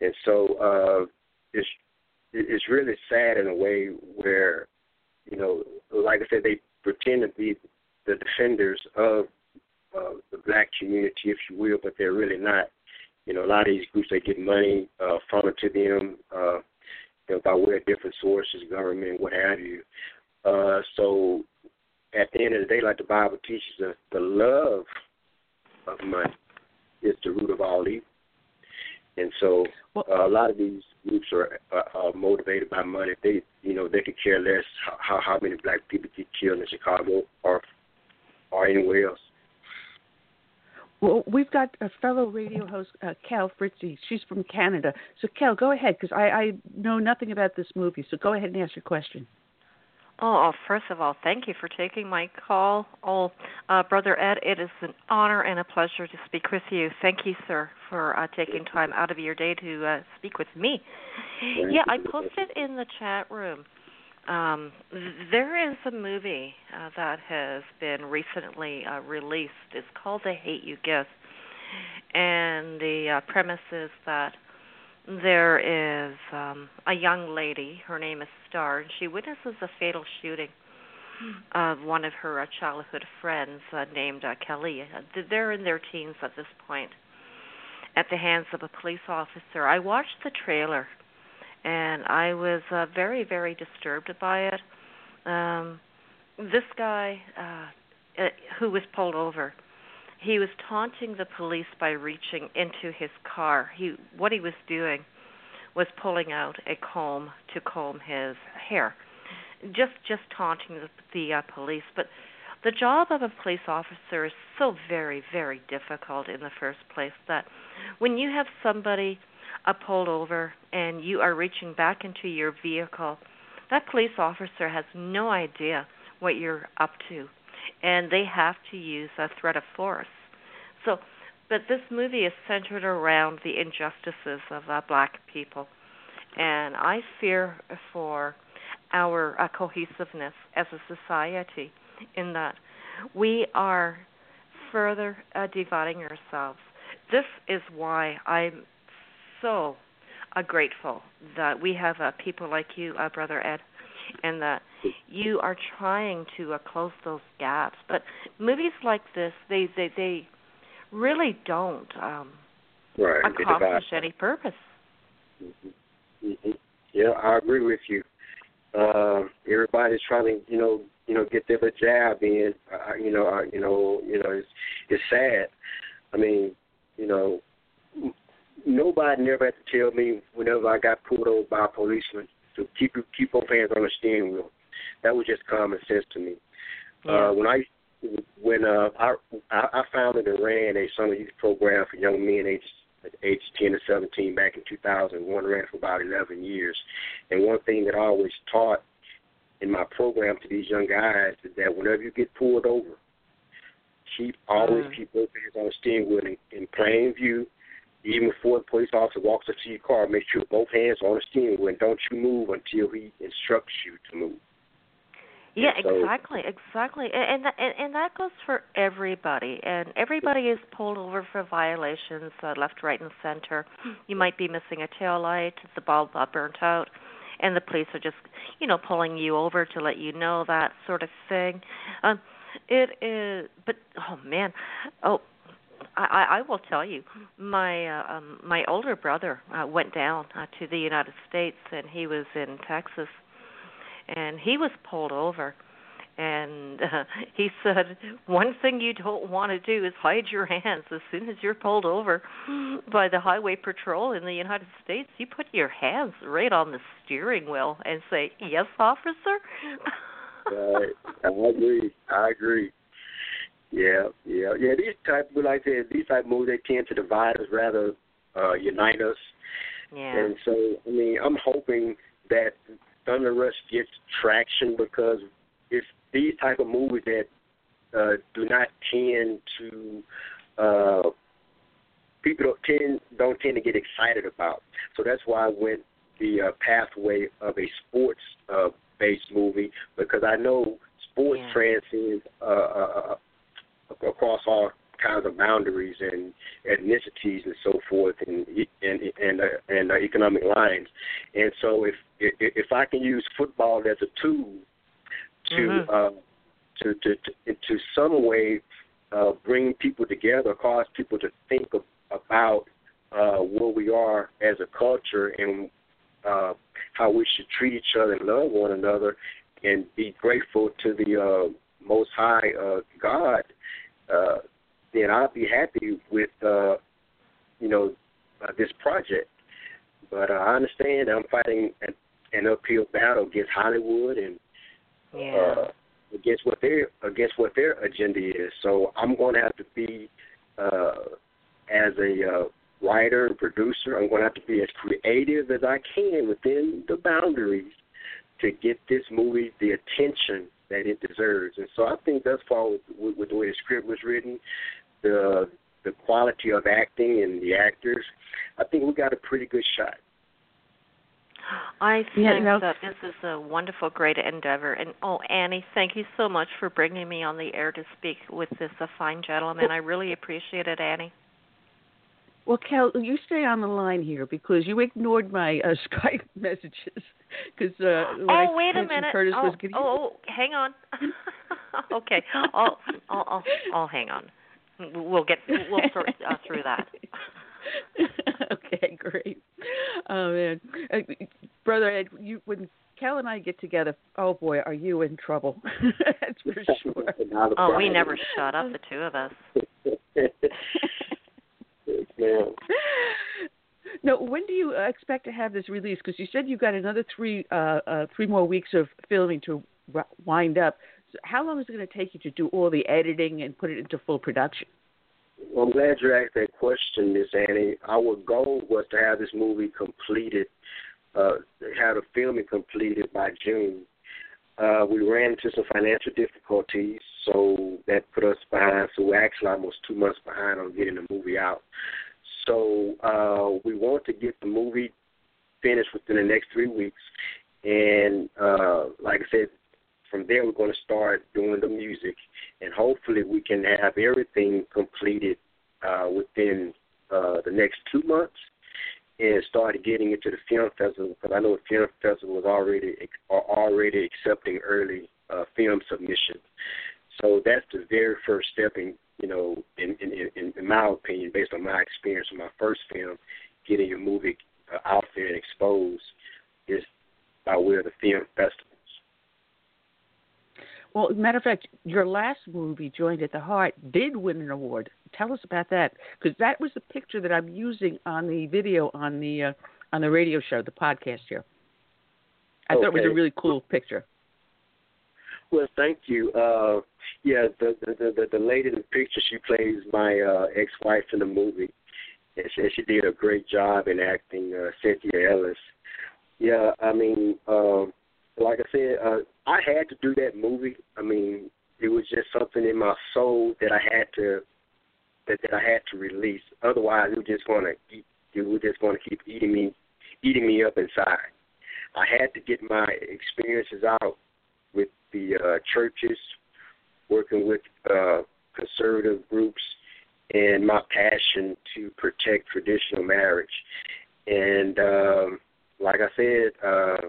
and so uh, it's it's really sad in a way where, you know, like I said, they pretend to be the defenders of uh, the black community, if you will, but they're really not. You know, a lot of these groups they get money uh, funneled to them, uh, you know, by way of different sources, government, what have you. Uh, so, at the end of the day, like the Bible teaches us, the love of money is the root of all evil. And so, uh, a lot of these groups are, uh, are motivated by money. They, you know, they could care less how how many black people get killed in Chicago or or anywhere else. Well, we've got a fellow radio host, uh, Cal Fritzy. She's from Canada. So, Cal, go ahead because I, I know nothing about this movie. So, go ahead and ask your question. Oh, oh, first of all, thank you for taking my call. Oh, uh, Brother Ed, it is an honor and a pleasure to speak with you. Thank you, sir, for uh, taking time out of your day to uh, speak with me. Yeah, I posted in the chat room. Um, there is a movie uh, that has been recently uh, released. It's called The Hate You Give. And the uh, premise is that there is um, a young lady. Her name is Starr, and she witnesses a fatal shooting of one of her uh, childhood friends uh, named uh, Kelly. Uh, they're in their teens at this point. At the hands of a police officer. I watched the trailer, and I was uh, very, very disturbed by it. Um, this guy uh, uh, who was pulled over he was taunting the police by reaching into his car. He what he was doing was pulling out a comb to comb his hair. Just just taunting the, the uh, police, but the job of a police officer is so very very difficult in the first place that when you have somebody uh, pulled over and you are reaching back into your vehicle, that police officer has no idea what you're up to and they have to use a threat of force. So, but this movie is centered around the injustices of uh, black people, and I fear for our uh, cohesiveness as a society in that we are further uh, dividing ourselves. This is why I'm so uh, grateful that we have uh, people like you, uh, Brother Ed, and that you are trying to uh, close those gaps. But movies like this, they they they really don't um, Right. accomplish any purpose. hmm Yeah, I agree with you. Uh, everybody's trying to, you know, you know, get their jab in. Uh, you know, uh, you know, you know, it's it's sad. I mean, you know, nobody never had to tell me whenever I got pulled over by a policeman to keep keep both hands on the steering wheel. that was just common sense to me. Yeah. Uh, when I when uh, I, I founded and ran a summer youth program for young men aged age 10 to 17 back in 2001, ran for about 11 years. And one thing that I always taught in my program to these young guys is that whenever you get pulled over, keep always Mm. keep both hands on the steering wheel in, in plain view. Even before the police officer walks up to your car, make sure both hands are on the steering wheel and don't you move until he instructs you to move. Yeah, So- exactly, exactly, and and that, and, that goes for everybody. And everybody is pulled over for violations, uh, left, right, and center. You might be missing a tail light, the bulb uh, burnt out, and the police are just, you know, pulling you over to let you know that sort of thing. Um, it is, but oh man, oh. I, I will tell you, my uh, um, my older brother uh, went down uh, to the United States, and he was in Texas, and he was pulled over and uh, he said one thing you don't want to do is hide your hands as soon as you're pulled over by the highway patrol in the United States you put your hands right on the steering wheel and say yes officer Right. I agree. I agree. Yeah, yeah, yeah. These type, like I said, these type of movies they tend to divide us rather uh, unite us. yeah And so, I mean, I'm hoping that Thunder Rush gets traction because it's these type of movies that uh, do not tend to uh, people don't tend don't tend to get excited about. So that's why I went the uh, pathway of a sports uh, based movie because I know sports Yeah. transcends uh, uh, uh, across all kinds of boundaries and ethnicities and so forth and and and, uh, and uh, economic lines. And so if if I can use football as a tool to Mhm. uh, to, to to to some way uh, bring people together, cause people to think of, about uh, where we are as a culture and uh, how we should treat each other and love one another, and be grateful to the uh, Most High uh, God. Uh, then I'll be happy with uh, you know uh, this project. But uh, I understand I'm fighting an, an uphill battle against Hollywood and yeah uh, against what their against what their agenda is. So I'm going to have to be uh, as a uh, writer and producer. I'm going to have to be as creative as I can within the boundaries to get this movie the attention that it deserves. And so I think thus far with, with, with the way the script was written, the the quality of acting and the actors, I think we got a pretty good shot. I think Yeah, no. that this is a wonderful, great endeavor. And oh, Annie, thank you so much for bringing me on the air to speak with this fine gentleman. I really appreciate it, Annie. Well, Kel, you stay on the line here because you ignored my uh, Skype messages. Because uh, when I oh, wait a minute. Curtis oh, was getting oh, oh, hang on. okay, I'll, I'll, I'll, I'll hang on. We'll get, we'll sort uh, through that. okay, great. Oh man, uh, brother Ed, you when Kel and I get together, oh boy, are you in trouble? That's for sure. Oh, we never shut up, the two of us. Yes, ma'am. No, when do you expect to have this released? Because you said you've got another three uh, uh, three more weeks of filming to wind up. So how long is it going to take you to do all the editing and put it into full production? Well, I'm glad you asked that question, Miss Annie. Our goal was to have this movie completed, uh, have the filming completed by June. Uh, we ran into some financial difficulties, so that put us behind. So we're actually almost two months behind on getting the movie out. So uh, we want to get the movie finished within the next three weeks, and uh, like I said, from there we're going to start doing the music, and hopefully we can have everything completed uh, within uh, the next two months, and start getting into the film festival because I know the film festival is already are already accepting early uh, film submissions. So that's the very first step in you know in in, in in my opinion, based on my experience with my first film, getting your movie uh, out there and exposed is by way of the film festivals. Well, matter of fact, your last movie, Joined at the Heart, did win an award. Tell us about that, because that was the picture that I'm using on the video on the uh, on the radio show, the podcast here. I thought it was a really cool picture. Well, thank you. Uh, yeah, the, the the the lady in the picture, she plays my uh, ex-wife in the movie, and she, she did a great job in acting. Uh, Cynthia Ellis. Yeah, I mean, um, like I said, uh, I had to do that movie. I mean, it was just something in my soul that I had to that, that I had to release. Otherwise, it was just going to. It was just going to keep eating me, eating me up inside. I had to get my experiences out the uh, churches, working with uh, conservative groups, and my passion to protect traditional marriage. And um, like I said, uh,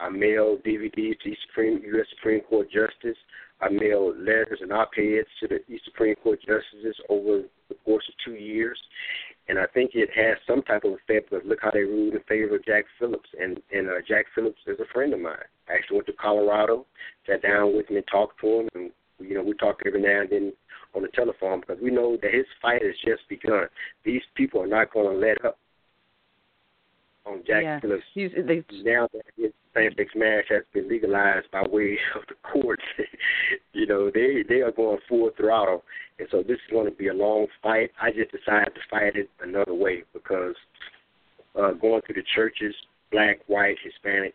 I mailed DVDs to Supreme U.S. Supreme Court Justice. I mailed letters and op-eds to the Supreme Court justices over the course of two years, and I think it has some type of effect. Because look how they ruled in favor of Jack Phillips, and and uh, Jack Phillips is a friend of mine. I actually went to Colorado, sat down with him and talked to him, and you know we talk every now and then on the telephone because we know that his fight has just begun. These people are not going to let up on Jack yeah. Phillips. He's, they, now that his same-sex marriage has been legalized by way of the courts, you know they they are going full throttle, and so this is going to be a long fight. I just decided to fight it another way because uh, going through the churches, black, white, Hispanic,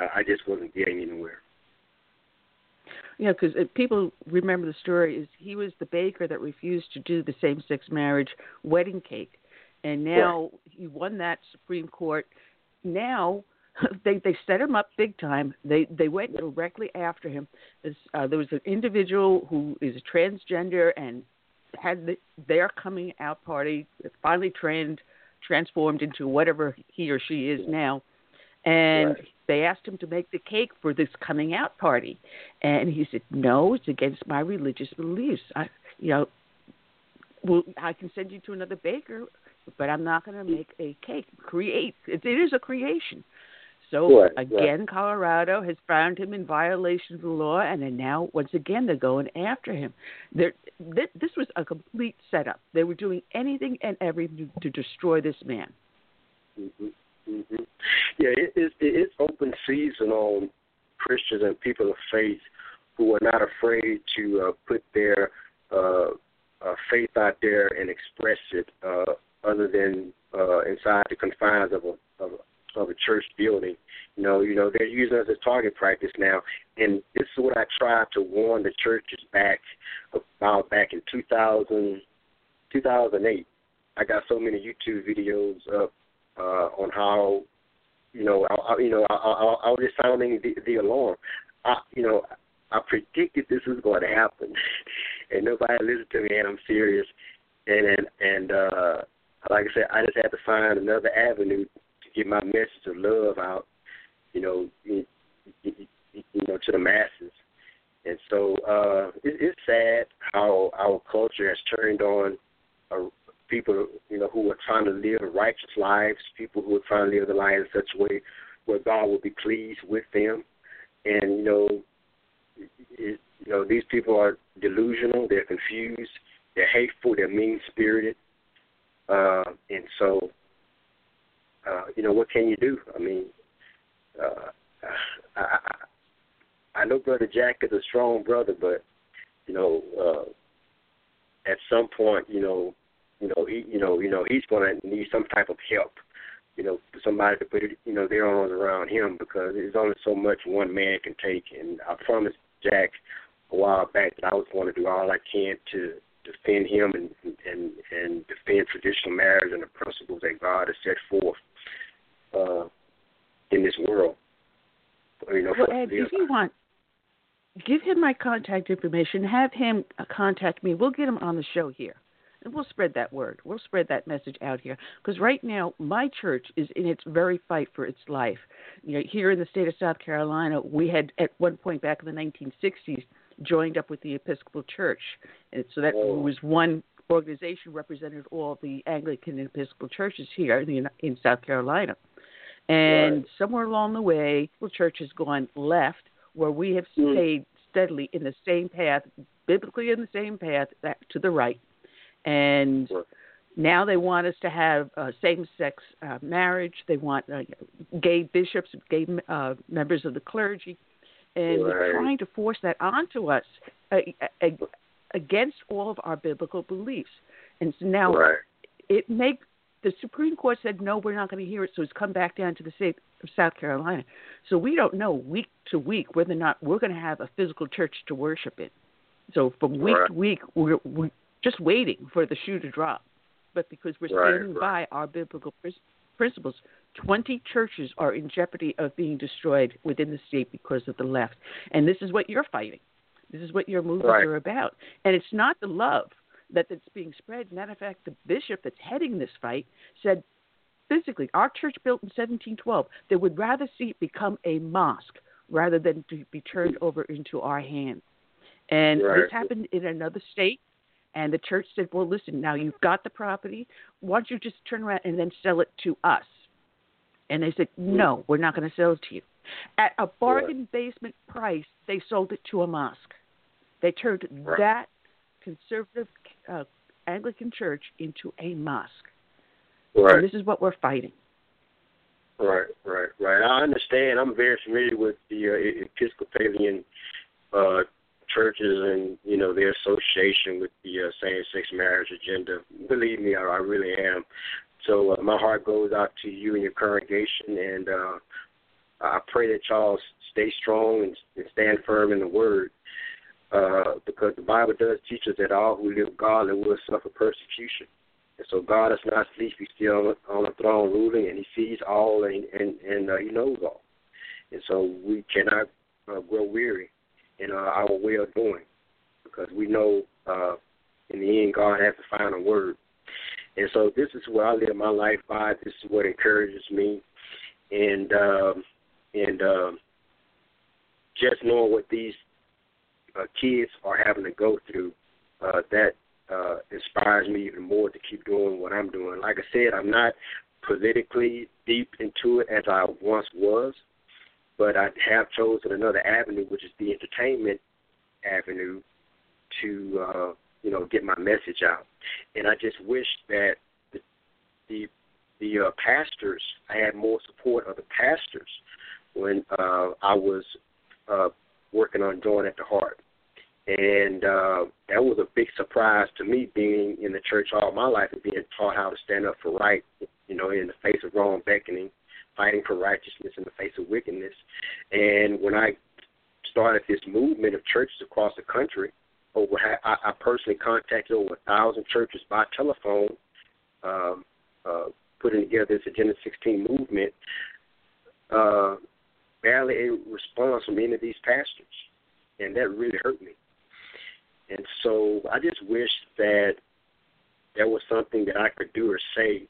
uh, I just wasn't getting anywhere. Yeah, because people remember the story is he was the baker that refused to do the same-sex marriage wedding cake, and now he won that Supreme Court. Now they they set him up big time. They they went directly after him. Uh, there was an individual who is a transgender and had the, their coming out party finally trend transformed into whatever he or she is now. And right. they asked him to make the cake for this coming out party, and he said, "No, it's against my religious beliefs. I, you know, well, I can send you to another baker, but I'm not going to make a cake. Create it, it is a creation." So right, again, right. Colorado has found him in violation of the law, and then now once again they're going after him. There, th- this was a complete setup. They were doing anything and everything to, to destroy this man. Mm-hmm. Mm-hmm. Yeah, it, it, it's open season on Christians and people of faith who are not afraid to uh, put their uh, uh, faith out there and express it, uh, other than uh, inside the confines of a, of a of a church building. You know, you know, they're using us as target practice now. And this is what I tried to warn the churches back about back in 2000, 2008. I got so many YouTube videos up uh, on how, you know, I, I, you know, I, I, I was just sounding the, the alarm. I, you know, I predicted this was going to happen, and nobody listened to me. And I'm serious. And and, and uh, like I said, I just had to find another avenue to get my message of love out, you know, you, know, to the masses. And so uh, it, it's sad how our culture has turned on uh, people, you know, who are trying to live righteous lives, people who are trying to live the life in such a way where God will be pleased with them. And you know, it, you know, these people are delusional, they're confused, they're hateful, they're mean spirited, uh, and so uh, you know, what can you do? I mean, uh, I, I, know Brother Jack is a strong brother, but you know, uh, at some point, you know, you know, he, you know, you know, he's going to need some type of help. You know, somebody to put you know, their arms around him because there's only so much one man can take. And I promised Jack a while back that I was going to do all I can to defend him and and and defend traditional marriage and the principles that God has set forth uh, in this world. You know, well, Ed, if you want, give him my contact information. Have him contact me. We'll get him on the show here. And we'll spread that word. We'll spread that message out here. Because right now, my church is in its very fight for its life. You know, here in the state of South Carolina, we had at one point back in the 1960s joined up with the Episcopal Church, and so that oh. was one organization represented all the Anglican and Episcopal churches here in, the, in South Carolina. And right. somewhere along the way, the church has gone left, where we have mm. stayed steadily in the same path, biblically in the same path that, to the right. And right. now they want us to have uh, same-sex uh, marriage. They want uh, gay bishops, gay uh, members of the clergy, and right. trying to force that onto us uh, against all of our biblical beliefs. And so now right. it makes the Supreme Court said no, we're not going to hear it, so it's come back down to the state of South Carolina. So we don't know week to week whether or not we're going to have a physical church to worship in. So from week right. to week, we're, we're just waiting for the shoe to drop. But because we're standing by our biblical principles, 20 churches are in jeopardy of being destroyed within the state because of the left. And this is what you're fighting. This is what your movements right. are about. And it's not the love that that's being spread. Matter of fact, the bishop that's heading this fight said physically, our church built in 1712, they would rather see it become a mosque rather than to be turned over into our hands. And right. this happened in another state. And the church said, well, listen, now you've got the property. Why don't you just turn around and then sell it to us? And they said, no, we're not going to sell it to you. At a bargain basement price, they sold it to a mosque. They turned right. that conservative uh, Anglican church into a mosque. Right. And this is what we're fighting. Right, right, right. I understand. I'm very familiar with the uh, Episcopalian uh, churches and you know their association with the uh, same-sex marriage agenda. Believe me, I, I really am. So uh, my heart goes out to you and your congregation, and uh, I pray that y'all stay strong and, and stand firm in the Word, uh, because the Bible does teach us that all who live godly will suffer persecution. And so God is not asleep; He's still on, on the throne ruling, and He sees all, and and, and uh, He knows all. And so we cannot uh, grow weary in uh, our way of doing, because we know uh, in the end God has the final word. And so this is what I live my life by. This is what encourages me, and um, and um, just knowing what these uh, kids are having to go through, uh, that uh, inspires me even more to keep doing what I'm doing. Like I said, I'm not politically deep into it as I once was, but I have chosen another avenue, which is the entertainment avenue, to uh, you know get my message out. And I just wish that the the, the uh, pastors, I had more support of the pastors when uh, I was uh, working on Join at the Heart. And uh, that was a big surprise to me, being in the church all my life and being taught how to stand up for right, you know, in the face of wrong beckoning, fighting for righteousness in the face of wickedness. And when I started this movement of churches across the country, over I, I personally contacted over a thousand churches by telephone, um, uh, putting together this Agenda 16 movement. Uh, barely a response from any of these pastors, and that really hurt me. And so I just wish that there was something that I could do or say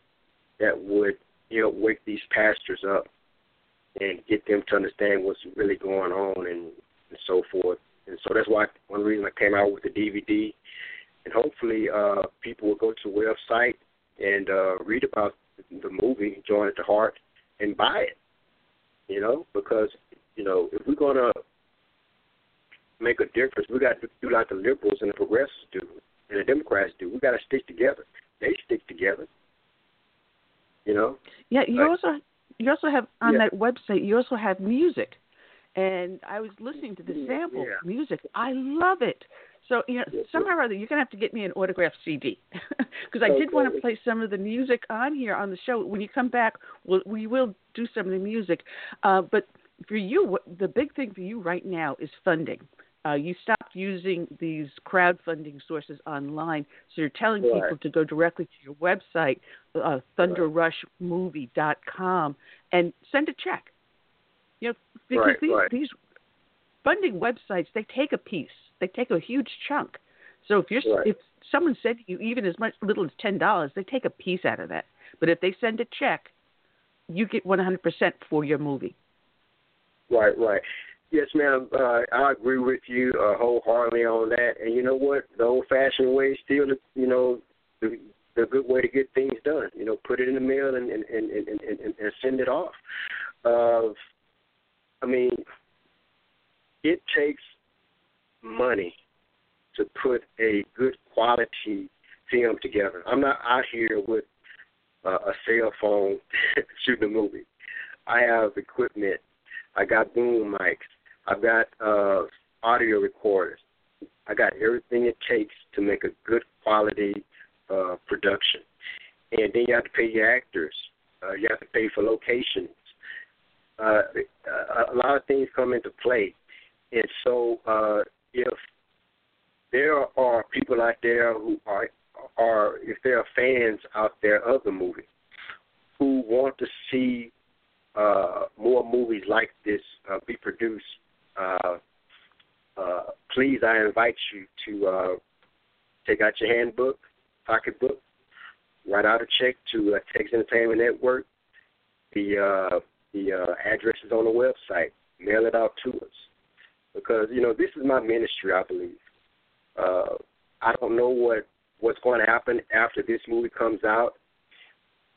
that would help wake these pastors up and get them to understand what's really going on and, and so forth. And so that's why one reason I came out with the DVD, and hopefully uh, people will go to the website and uh, read about the movie Join at the Heart and buy it. You know, because you know if we're gonna make a difference, we got to do like the liberals and the progressives do, and the Democrats do. We got to stick together. They stick together. You know. Yeah, you Like- also you also have on Yeah. that website. You also have music, and I was listening to the sample yeah. music. I love it. So you know, Yeah, somehow or other, you're gonna have to get me an autographed CD because I did want to play some of the music on here on the show. When you come back, we'll, we will do some of the music. Uh, but for you, what, the big thing for you right now is funding. Uh, you stopped using these crowdfunding sources online, so you're telling Right. people to go directly to your website, uh, thunderrushmovie.com, and send a check. You know, because Right, these, right. these funding websites they take a piece, they take a huge chunk. So if you're Right. if someone said you even as much little as ten dollars, they take a piece out of that. But if they send a check, you get one hundred percent for your movie. Right, right. Yes, ma'am. Uh, I agree with you uh, wholeheartedly on that. And you know what? The old-fashioned way is still, the, you know, the, the good way to get things done. You know, put it in the mail and and and and, and, and send it off. Uh, I mean, it takes money to put a good quality film together. I'm not out here with uh, a cell phone shooting a movie. I have equipment. I got boom mics. I've got uh, audio recorders. I got everything it takes to make a good quality uh, production. And then you have to pay your actors. Uh, you have to pay for locations. Uh, a lot of things come into play. And so uh, if there are people out there who are are if there are fans out there of the movie who want to see uh, more movies like this uh, be produced, uh, uh, please I invite you to uh, take out your handbook, pocketbook, write out a check to uh, Texas Entertainment Network. The uh, the uh, address is on the website. Mail it out to us because you know this is my ministry. I believe. Uh, I don't know what what's going to happen after this movie comes out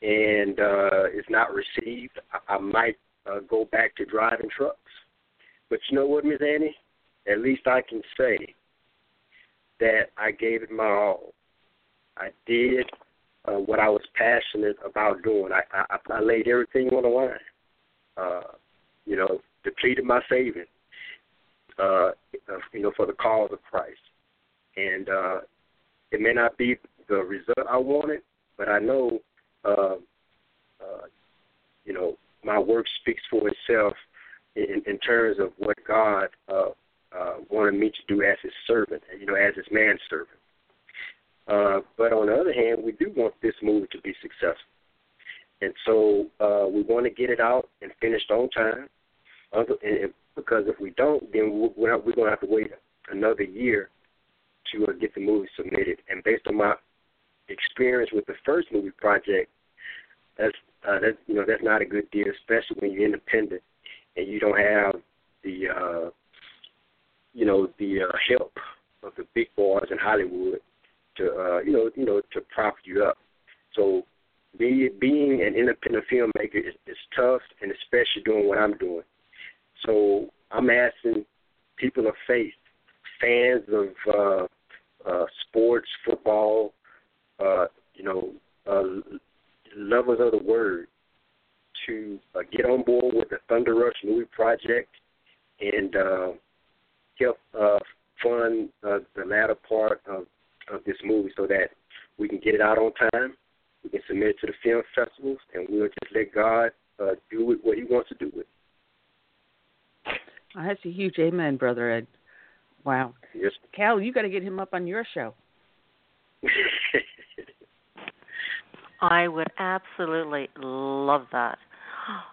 and uh, it's not received. I, I might uh, go back to driving trucks. But you know what, Miss Annie? At least I can say that I gave it my all. I did uh, what I was passionate about doing. I, I, I laid everything on the line. Uh, you know, depleted my savings. Uh, you know, for the cause of Christ. And uh, it may not be the result I wanted, but I know, uh, uh, you know, my work speaks for itself in, in terms of what God uh, uh, wanted me to do as His servant, you know, as His manservant. Uh, but on the other hand, we do want this movie to be successful, and so uh, we want to get it out and finished on time. Other, and because if we don't, then we're, we're going to have to wait another year to uh, get the movie submitted. And based on my experience with the first movie project, that's uh, that you know that's not a good deal, especially when you're independent and you don't have the uh, you know the uh, help of the big boys in Hollywood to uh, you know you know to prop you up. So be, being an independent filmmaker is, is tough, and especially doing what I'm doing. So I'm asking people of faith, fans of uh, uh, sports, football, uh, you know, uh, lovers of the word to uh, get on board with the Thunder Rush movie project and uh, help uh, fund uh, the latter part of, of this movie so that we can get it out on time. We can submit it to the film festivals, and we'll just let God uh, do what He wants to do with it. That's a huge amen, brother Ed. Wow. Yes. Cal, you got to get him up on your show. I would absolutely love that.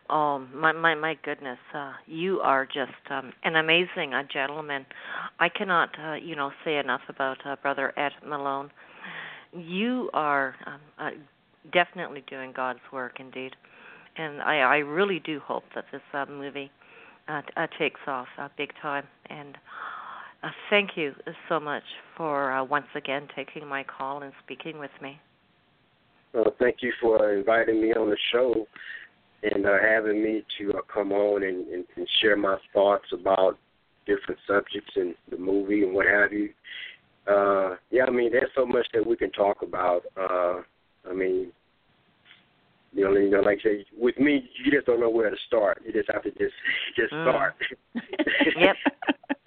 Oh my my my goodness, uh, you are just um, an amazing uh, gentleman. I cannot uh, you know say enough about uh, brother Ed Malone. You are um, uh, definitely doing God's work indeed, and I I really do hope that this uh, movie uh, uh, takes off uh, big time. And uh, thank you so much for uh, once again taking my call and speaking with me. Well, thank you for inviting me on the show and uh, having me to uh, come on and, and, and share my thoughts about different subjects in the movie and what have you. Uh, yeah, I mean, there's so much that we can talk about. Uh, I mean, you know, you know, like I say, with me, you just don't know where to start. You just have to just just mm. start. yep.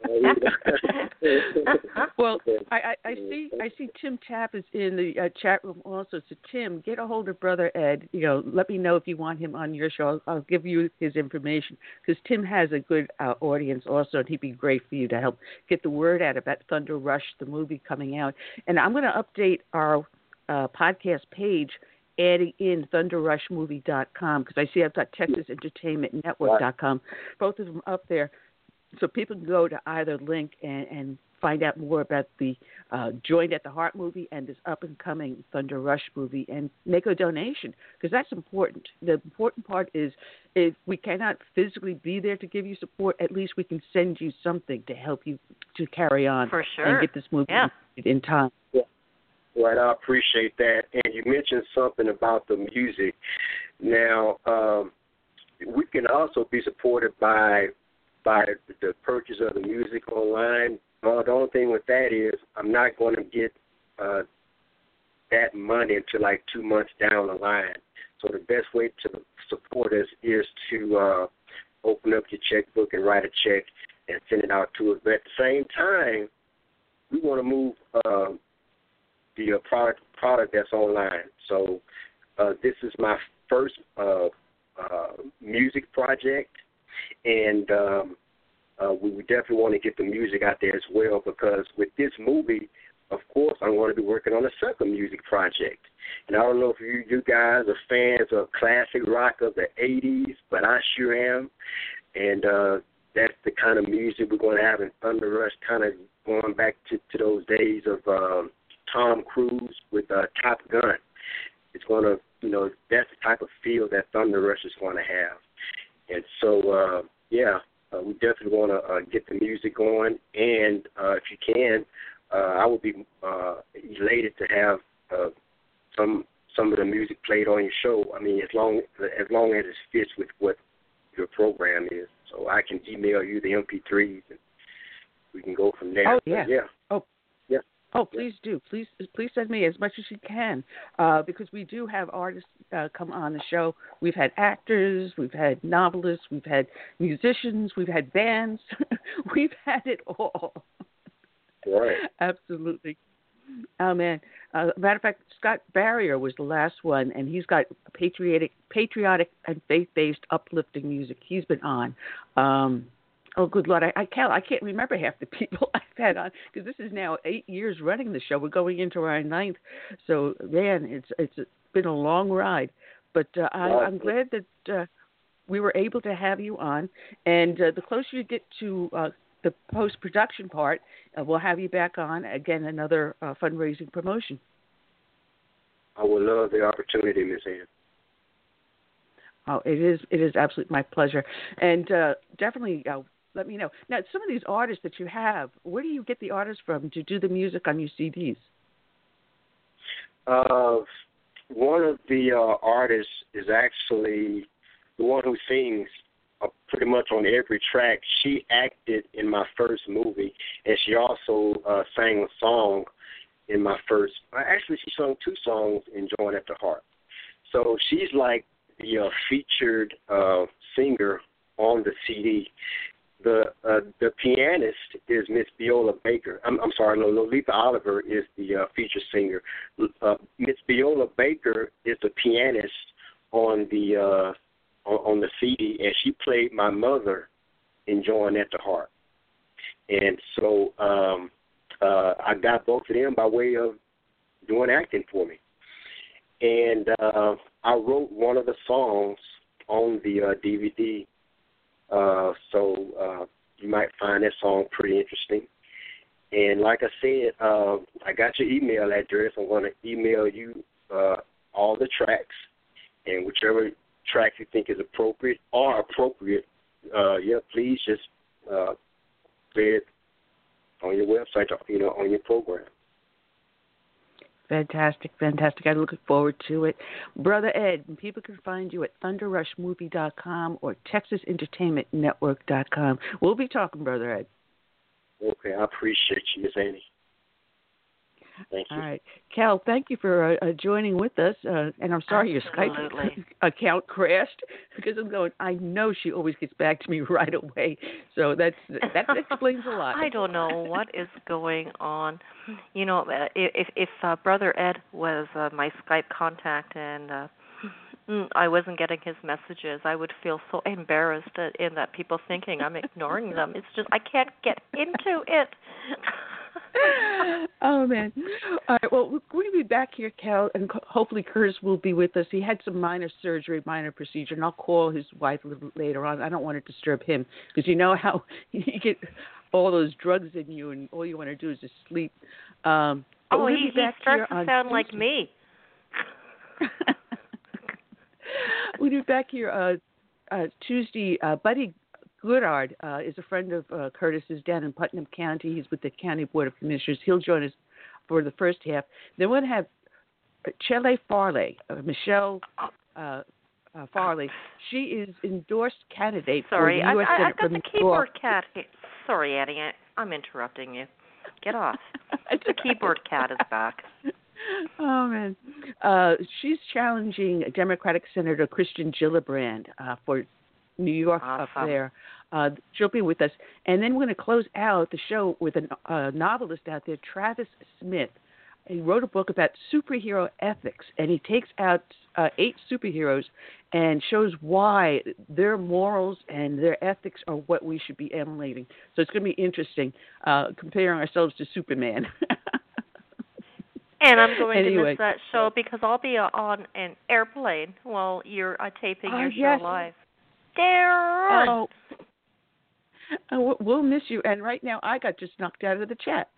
well, I, I, I see I see Tim Tapp is in the uh, chat room also. So Tim, get a hold of Brother Ed. You know, let me know if you want him on your show. I'll, I'll give you his information because Tim has a good uh, audience also, and he'd be great for you to help get the word out about Thunder Rush, the movie coming out. And I'm going to update our uh, podcast page adding in thunderrushmovie.com because I see I've got TexasEntertainmentNetwork.com, both of them up there so people can go to either link and, and find out more about the uh, Joined at the Heart movie and this up and coming Thunder Rush movie and make a donation because that's important. The important part is if we cannot physically be there to give you support, at least we can send you something to help you to carry on For sure. and get this movie yeah. in time. Yeah. Right, I appreciate that. And you mentioned something about the music. Now, um, we can also be supported by by the purchase of the music online. Uh, the only thing with that is I'm not going to get uh, that money until like two months down the line. So the best way to support us is to uh, open up your checkbook and write a check and send it out to us. But at the same time, we want to move uh, the uh, product product that's online. So uh, this is my first uh, uh, music project, and um, uh, we definitely want to get the music out there as well because with this movie, of course, I'm going to be working on a second music project. And I don't know if you you guys are fans of classic rock of the '80s, but I sure am. And uh, that's the kind of music we're going to have in Thunder Rush, kind of going back to, to those days of um, Tom Cruise with uh, Top Gun. It's going to, you know, that's the type of feel that Thunder Rush is going to have. And so, uh, yeah, uh, we definitely want to uh, get the music going. And uh, if you can, uh, I would be uh, elated to have uh, some some of the music played on your show. I mean, as long as long as it fits with what your program is. So I can email you the MP3s and we can go from there. Oh yeah. But yeah. Oh. Oh, please do. Please, please send me as much as you can, uh, because we do have artists uh, come on the show. We've had actors, we've had novelists, we've had musicians, we've had bands, we've had it all. Right. Absolutely. Oh man. Uh, matter of fact, Scott Barrier was the last one, and he's got patriotic, patriotic and faith-based uplifting music. He's been on. Um, oh, good lord, I, I can't, I can't remember half the people I've had on because this is now eight years running the show. We're going into our ninth, so man, it's it's been a long ride. But uh, I, I'm glad that uh, we were able to have you on, and uh, the closer you get to uh, the post production part, uh, we'll have you back on again. Another uh, fundraising promotion. I would love the opportunity, Miss Ann. Oh, it is it is absolutely my pleasure, and uh, definitely uh, let me know. Now, some of these artists that you have, where do you get the artists from to do the music on your CDs? Uh, one of the uh, artists is actually the one who sings uh, pretty much on every track. She acted in my first movie, and she also uh, sang a song in my first. Actually, she sung two songs in "Join at the Heart." So she's like the uh, featured uh, singer on the CD. The uh, the pianist is Miss Viola Baker. I'm, I'm sorry, Lolita Oliver is the uh, featured singer. Uh, Miss Viola Baker is the pianist on the uh, on, on the CD, and she played my mother in "Join at the Heart." And so um, uh, I got both of them by way of doing acting for me. And uh, I wrote one of the songs on the uh, DVD, uh, so uh, you might find that song pretty interesting. And like I said, uh, I got your email address. I'm going to email you uh, all the tracks, and whichever track you think is appropriate or appropriate, uh, yeah, please just uh, play it on your website, you know, on your program. Fantastic, fantastic. I'm looking forward to it. Brother Ed, people can find you at thunderrushmovie.com or texasentertainmentnetwork.com. We'll be talking, Brother Ed. Okay, I appreciate you, Miss Annie. Thank you. All right. Cal, thank you for uh, uh, joining with us. Uh, and I'm sorry Absolutely. your Skype account crashed because I'm going, I know she always gets back to me right away. So that's that explains a lot. I don't know what is going on. You know, uh, if if uh, brother Ed was uh, my Skype contact and uh mm, I wasn't getting his messages, I would feel so embarrassed in that people thinking I'm ignoring them. It's just I can't get into it. oh man! All right. Well, we're going to be back here, Cal, and hopefully Curtis will be with us. He had some minor surgery, minor procedure, and I'll call his wife a little later on. I don't want to disturb him because you know how you get all those drugs in you, and all you want to do is just sleep. Um, oh, we'll he, he starts to sound like Tuesday. me. we'll be back here uh, uh, Tuesday. Uh, Buddy Goodard uh, is a friend of uh, Curtis's down in Putnam County. He's with the County Board of Commissioners. He'll join us for the first half. Then we'll have Chele Farley, uh, Michelle uh, uh, Farley. She is endorsed candidate Sorry, for the U.S. I, Senate I've got the keyboard cat. Here. Sorry, Annie, I, I'm interrupting you. Get off. the keyboard cat is back. Oh man, uh, she's challenging Democratic Senator Kirsten Gillibrand uh, for New York awesome. up there. Uh, she'll be with us, and then we're going to close out the show with a uh, novelist out there, Travis Smith. He wrote a book about superhero ethics, and he takes out uh, eight superheroes and shows why their morals and their ethics are what we should be emulating. So it's going to be interesting uh, comparing ourselves to Superman. And I'm going anyway. to miss that show because I'll be uh, on an airplane while you're uh, taping Oh, your yes. show live. Darren. Oh, uh, we'll- miss you. And right now, I got just knocked out of the chat.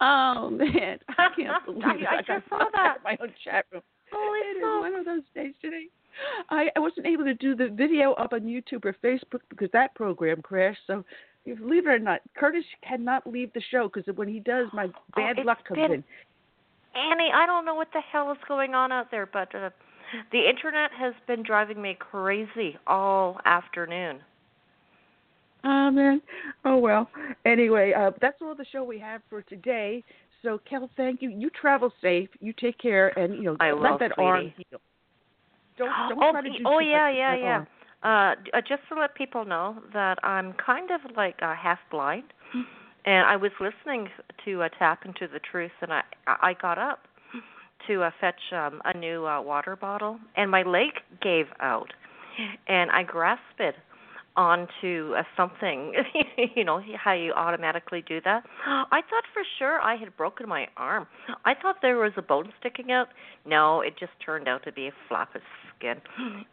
Oh man, I can't believe it. I got just saw knocked out that. of my own chat room. Holy It is one of those days today. I, I wasn't able to do the video up on YouTube or Facebook because that program crashed. So, believe it or not, Curtis cannot leave the show because when he does, my bad Oh, luck comes been- in. Annie, I don't know what the hell is going on out there, but uh, the internet has been driving me crazy all afternoon. Oh man. Oh well. Anyway, uh, that's all the show we have for today. So, Kel, thank you. You travel safe. You take care, and you know, I let will, that sweetie. arm heal. Don't don't oh, try to do oh yeah, yeah, yeah. arm. Uh, uh, just to let people know that I'm kind of like uh, half blind, and I was listening to uh, Tap into the Truth, and I I got up to uh, fetch um, a new uh, water bottle, and my leg gave out, and I grasped it onto uh, something. you know how you automatically do that. I thought for sure I had broken my arm. I thought there was a bone sticking out. No, it just turned out to be a flap of skin.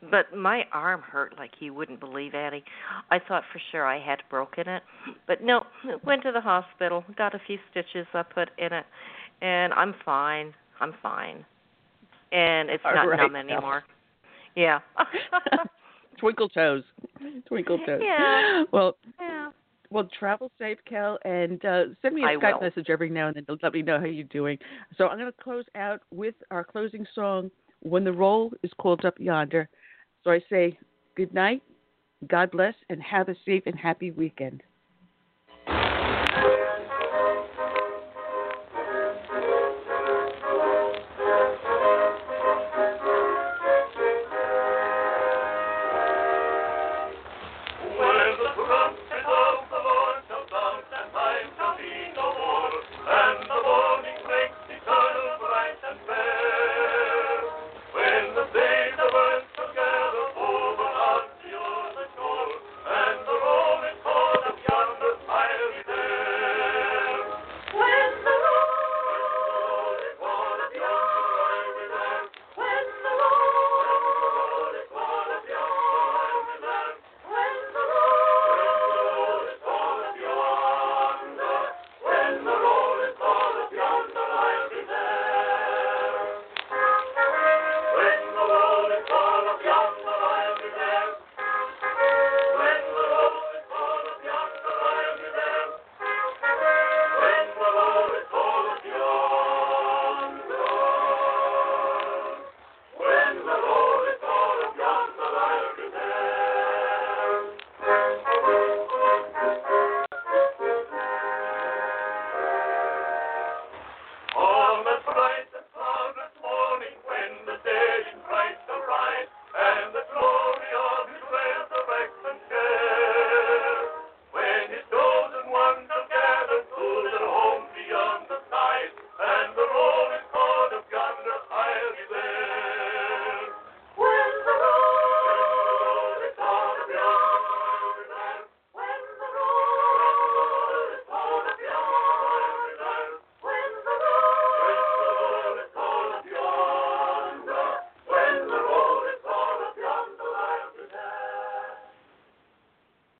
But my arm hurt like you wouldn't believe, Annie. I thought for sure I had broken it, but no. Went to the hospital, got a few stitches I put in it, and I'm fine. I'm fine, and it's All not right, numb anymore. Yeah. Twinkle toes. Twinkle toes. Yeah. Well, yeah. well, travel safe, Kel, and uh, send me a I Skype will. message every now and then to let me know how you're doing. So I'm going to close out with our closing song, "When the Roll is Called Up Yonder." So I say, good night, God bless, and have a safe and happy weekend.